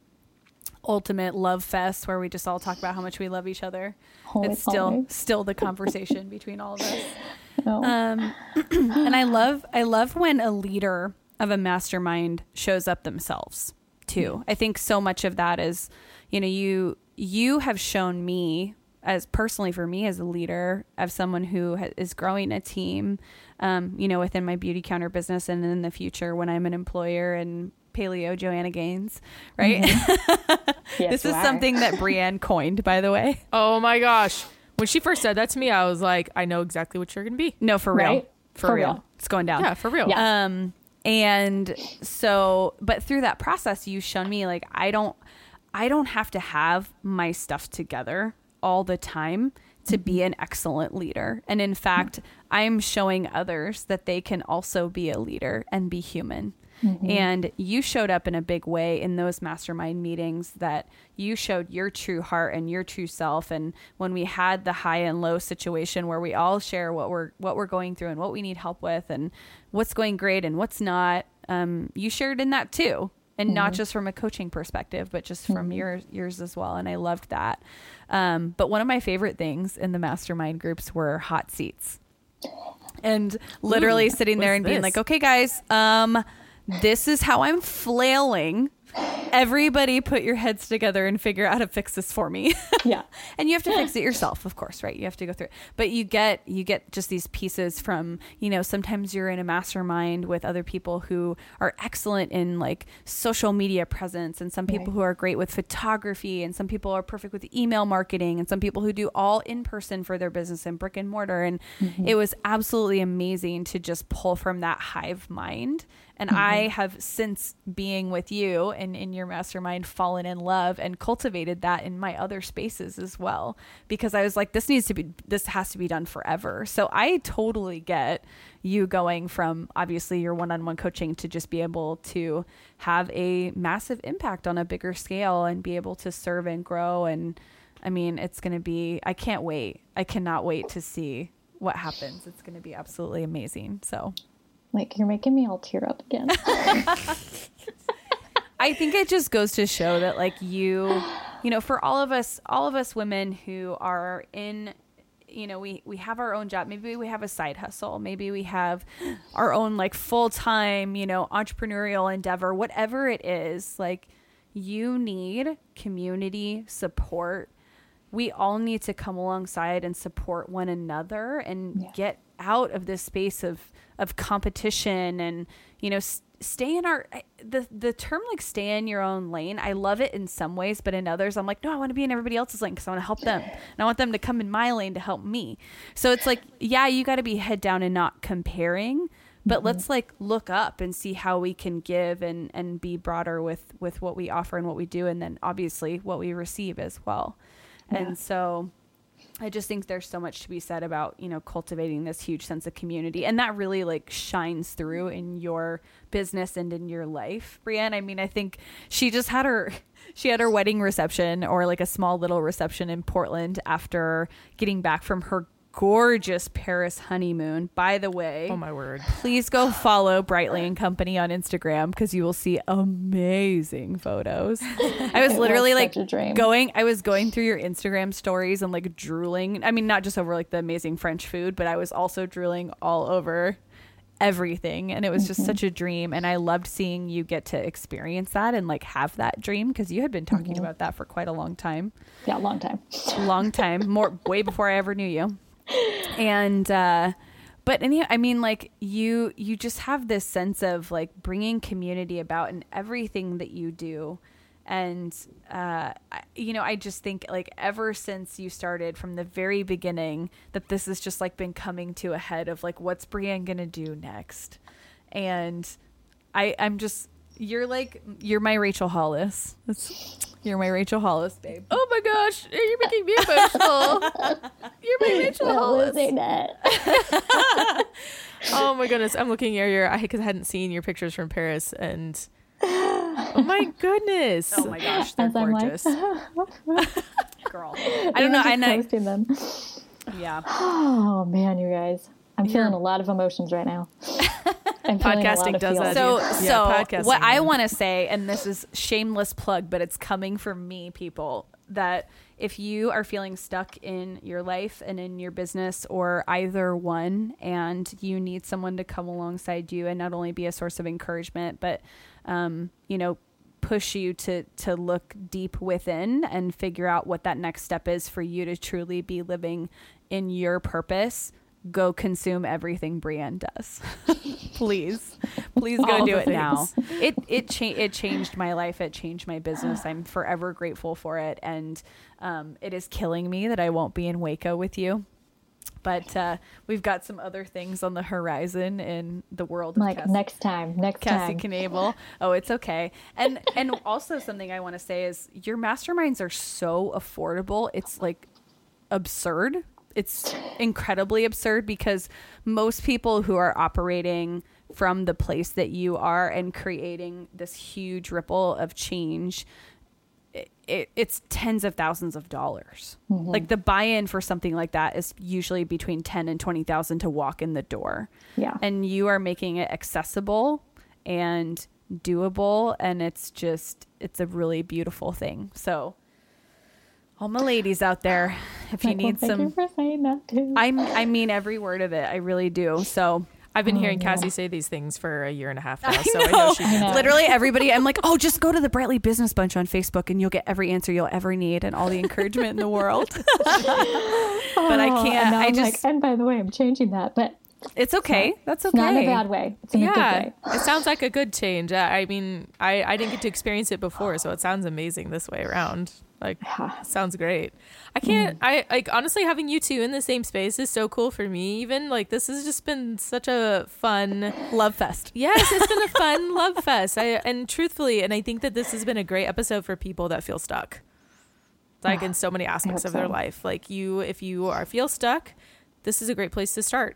ultimate love fest where we just all talk about how much we love each other. it's still still the conversation between all of us. No. Um, and I love I love when a leader of a mastermind shows up themselves too. I think so much of that is, you know, you you have shown me as personally for me as a leader of someone who ha- is growing a team, um, you know, within my Beautycounter business and in the future when I'm an employer and paleo Joanna Gaines, right? Mm-hmm. yes, this is something that Brienne coined, by the way. Oh my gosh. When she first said that to me, I was like, I know exactly what you're going to be. No, for real. Right? For, for real. real. It's going down. Yeah, for real. Yeah. Um, and so, but through that process, you've shown me like, I don't, I don't have to have my stuff together all the time to be mm-hmm. an excellent leader. And in fact, I'm showing others that they can also be a leader and be human. Mm-hmm. And you showed up in a big way in those mastermind meetings that you showed your true heart and your true self. And when we had the high and low situation where we all share what we're what we're going through and what we need help with and what's going great and what's not, um, you shared in that too. And mm-hmm. not just from a coaching perspective, but just from mm-hmm. yours yours as well. And I loved that. Um, but one of my favorite things in the mastermind groups were hot seats and literally Ooh, sitting there and being like, okay, guys, um, this is how I'm flailing. Everybody put your heads together and figure out how to fix this for me. Yeah. and you have to fix it yourself, of course, right? You have to go through it. But you get you get just these pieces from, you know, sometimes you're in a mastermind with other people who are excellent in like social media presence and some people right. who are great with photography and some people are perfect with email marketing and some people who do all in person for their business and brick and mortar and mm-hmm. it was absolutely amazing to just pull from that hive mind and mm-hmm. I have since being with you and in your mastermind fallen in love and cultivated that in my other spaces as well because I was like this needs to be this has to be done forever. So I totally get you going from obviously your one-on-one coaching to just be able to have a massive impact on a bigger scale and be able to serve and grow and I mean it's going to be I can't wait. I cannot wait to see what happens. It's going to be absolutely amazing. So like you're making me all tear up again. I think it just goes to show that like you, you know, for all of us, all of us women who are in you know we we have our own job maybe we have a side hustle maybe we have our own like full-time you know entrepreneurial endeavor whatever it is like you need community support we all need to come alongside and support one another and yeah. get out of this space of of competition and you know stay in our the the term like stay in your own lane i love it in some ways but in others i'm like no i want to be in everybody else's lane because i want to help them and i want them to come in my lane to help me so it's like yeah you got to be head down and not comparing but mm-hmm. let's like look up and see how we can give and and be broader with with what we offer and what we do and then obviously what we receive as well yeah. and so I just think there's so much to be said about, you know, cultivating this huge sense of community. And that really like shines through in your business and in your life. Brienne, I mean, I think she just had her she had her wedding reception or like a small little reception in Portland after getting back from her gorgeous Paris honeymoon. By the way, oh my word. Please go follow Brightly and Company on Instagram because you will see amazing photos. I was literally like going I was going through your Instagram stories and like drooling. I mean, not just over like the amazing French food, but I was also drooling all over everything and it was just mm-hmm. such a dream and I loved seeing you get to experience that and like have that dream because you had been talking mm-hmm. about that for quite a long time. Yeah, long time. long time, more way before I ever knew you and uh but any i mean like you you just have this sense of like bringing community about in everything that you do. And uh, I- you know i just think like ever since you started from the very beginning that this has just like been coming to a head of like what's brienne gonna do next? And i i'm just you're like you're my rachel hollis That's, you're my rachel hollis babe Oh my gosh, you're making me emotional. you're my Rachel Hollis. Losing it. Oh my goodness, I'm looking at your because I hadn't seen your pictures from Paris, and oh my goodness, oh my gosh they're As I'm like- gorgeous girl i don't know I'm and I, posting them. yeah Oh man, you guys, I'm feeling a lot of emotions right now. I'm feeling a lot Podcasting does feels. that. So, Yeah, so podcasting, what I want to say, and this is shameless plug, but it's coming from me, people, that if you are feeling stuck in your life and in your business or either one, and you need someone to come alongside you and not only be a source of encouragement, but, um, you know, push you to to look deep within and figure out what that next step is for you to truly be living in your purpose go consume everything Brienne does. please. Please go do it now. It it cha- it changed my life. It changed my business. I'm forever grateful for it and um, it is killing me that I won't be in Waco with you. But uh, we've got some other things on the horizon in the world of like Cassie- next time, next Cassie time. Cassie Knable. Oh, it's okay. And and also something I want to say is your masterminds are so affordable. It's like absurd. It's incredibly absurd because most people who are operating from the place that you are and creating this huge ripple of change it, it, it's tens of thousands of dollars. Mm-hmm. Like the buy-in for something like that is usually between 10 and 20,000 to walk in the door Yeah. and you are making it accessible and doable and it's just it's a really beautiful thing so all my ladies out there if you Like, well, need thank some you for saying that too. i i mean every word of it i really do so I've been Oh, hearing yeah. Cassie say these things for a year and a half now, so I know she I literally everybody i'm like oh just go to the brightly business bunch on facebook and you'll get every answer you'll ever need and all the encouragement in the world but i Oh, can't i just like, and by the way, I'm changing that, but it's okay that's okay not in a bad way. It's in a good way. it sounds like a good change. I I mean, I I didn't get to experience it before, so it sounds amazing this way around. Like, Yeah. sounds great. I can't. Mm-hmm. I like honestly having you two in the same space is so cool for me. Even like this has just been such a fun. love fest Yes, it's been a fun love fest. I and truthfully, and I think that this has been a great episode for people that feel stuck. Like in so many aspects hope of their life. Like you, if you are feel stuck, this is a great place to start.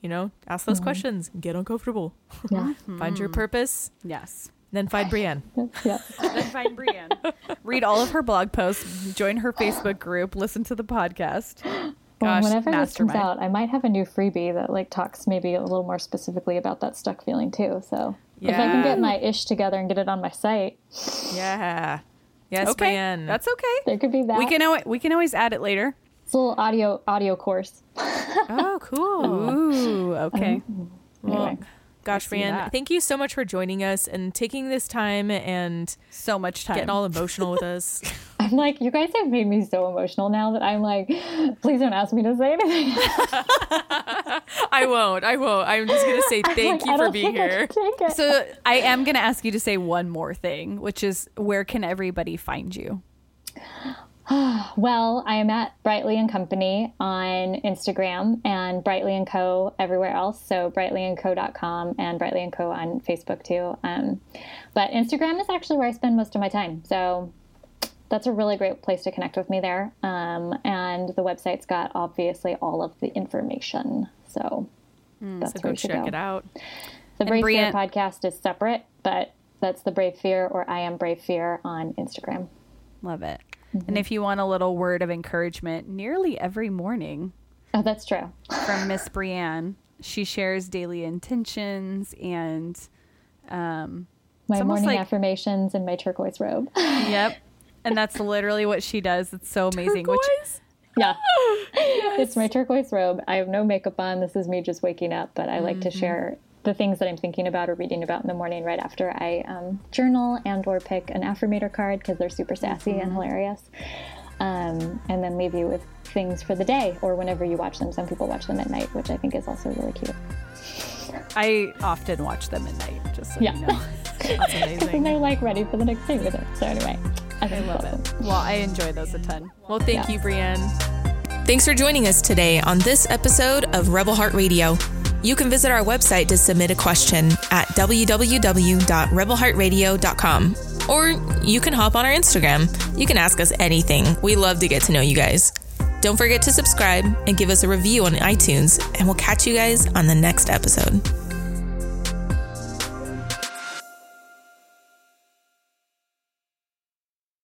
You know, ask Mm-hmm. those questions, get uncomfortable, Yeah. find your purpose, yes then find Brienne. yeah. Then find Brienne. Read all of her blog posts, join her Facebook group, listen to the podcast. Well, Gosh, whenever this comes out, I might have a new freebie that like talks maybe a little more specifically about that stuck feeling too. So if I can get my ish together and get it on my site, Yeah. Yes, Okay, Brienne. that's okay. there could be that. We can always, we can always add it later. it's a little audio audio course. oh, cool. Ooh, okay. Mm-hmm. Well, Anyway. Gosh, see Brienne, that. thank you so much for joining us and taking this time and So much time. getting all emotional with us. I'm like, you guys have made me so emotional now that I'm like, please don't ask me to say anything. I won't. I won't. I'm just gonna say thank Like, you for being think I here. can take it. so I am going to ask you to say one more thing, which is where can everybody find you? Well, I am at Brightly and Company on Instagram and Brightly and Co. everywhere else. So brightlyandco.com and Brightly and Co. on Facebook too. Um, but Instagram is actually where I spend most of my time. So that's a really great place to connect with me there. Um, and the website's got obviously all of the information. So that's So where go you should check go. it out. The Brave Brienne- Fear podcast is separate, but that's the Brave Fear or I am Brave Fear on Instagram. Love it. And if you want a little word of encouragement, nearly every morning Oh, that's true. from Miss Brienne, she shares daily intentions and um, My morning like- affirmations in my turquoise robe. Yep. And that's literally what she does. It's so amazing. Which Turquoise? Yeah. It's my turquoise robe. I have no makeup on. This is me just waking up, but I like Mm-hmm. to share the things that I'm thinking about or reading about in the morning right after I um, journal and or pick an affirmator card because they're super sassy Mm-hmm. and hilarious. Um, and then leave you with things for the day or whenever you watch them. Some people watch them at night, which I think is also really cute. I often watch them at night, just so Yeah. you know. That's and they're like ready for the next day with it. So anyway, I, think I love it's it. Well, I enjoy those a ton. Well, thank Yeah. you, Brienne. Thanks for joining us today on this episode of Rebel Heart Radio. You can visit our website to submit a question at www.rebelheartradio.com. Or you can hop on our Instagram. You can ask us anything. We love to get to know you guys. Don't forget to subscribe and give us a review on iTunes, and we'll catch you guys on the next episode.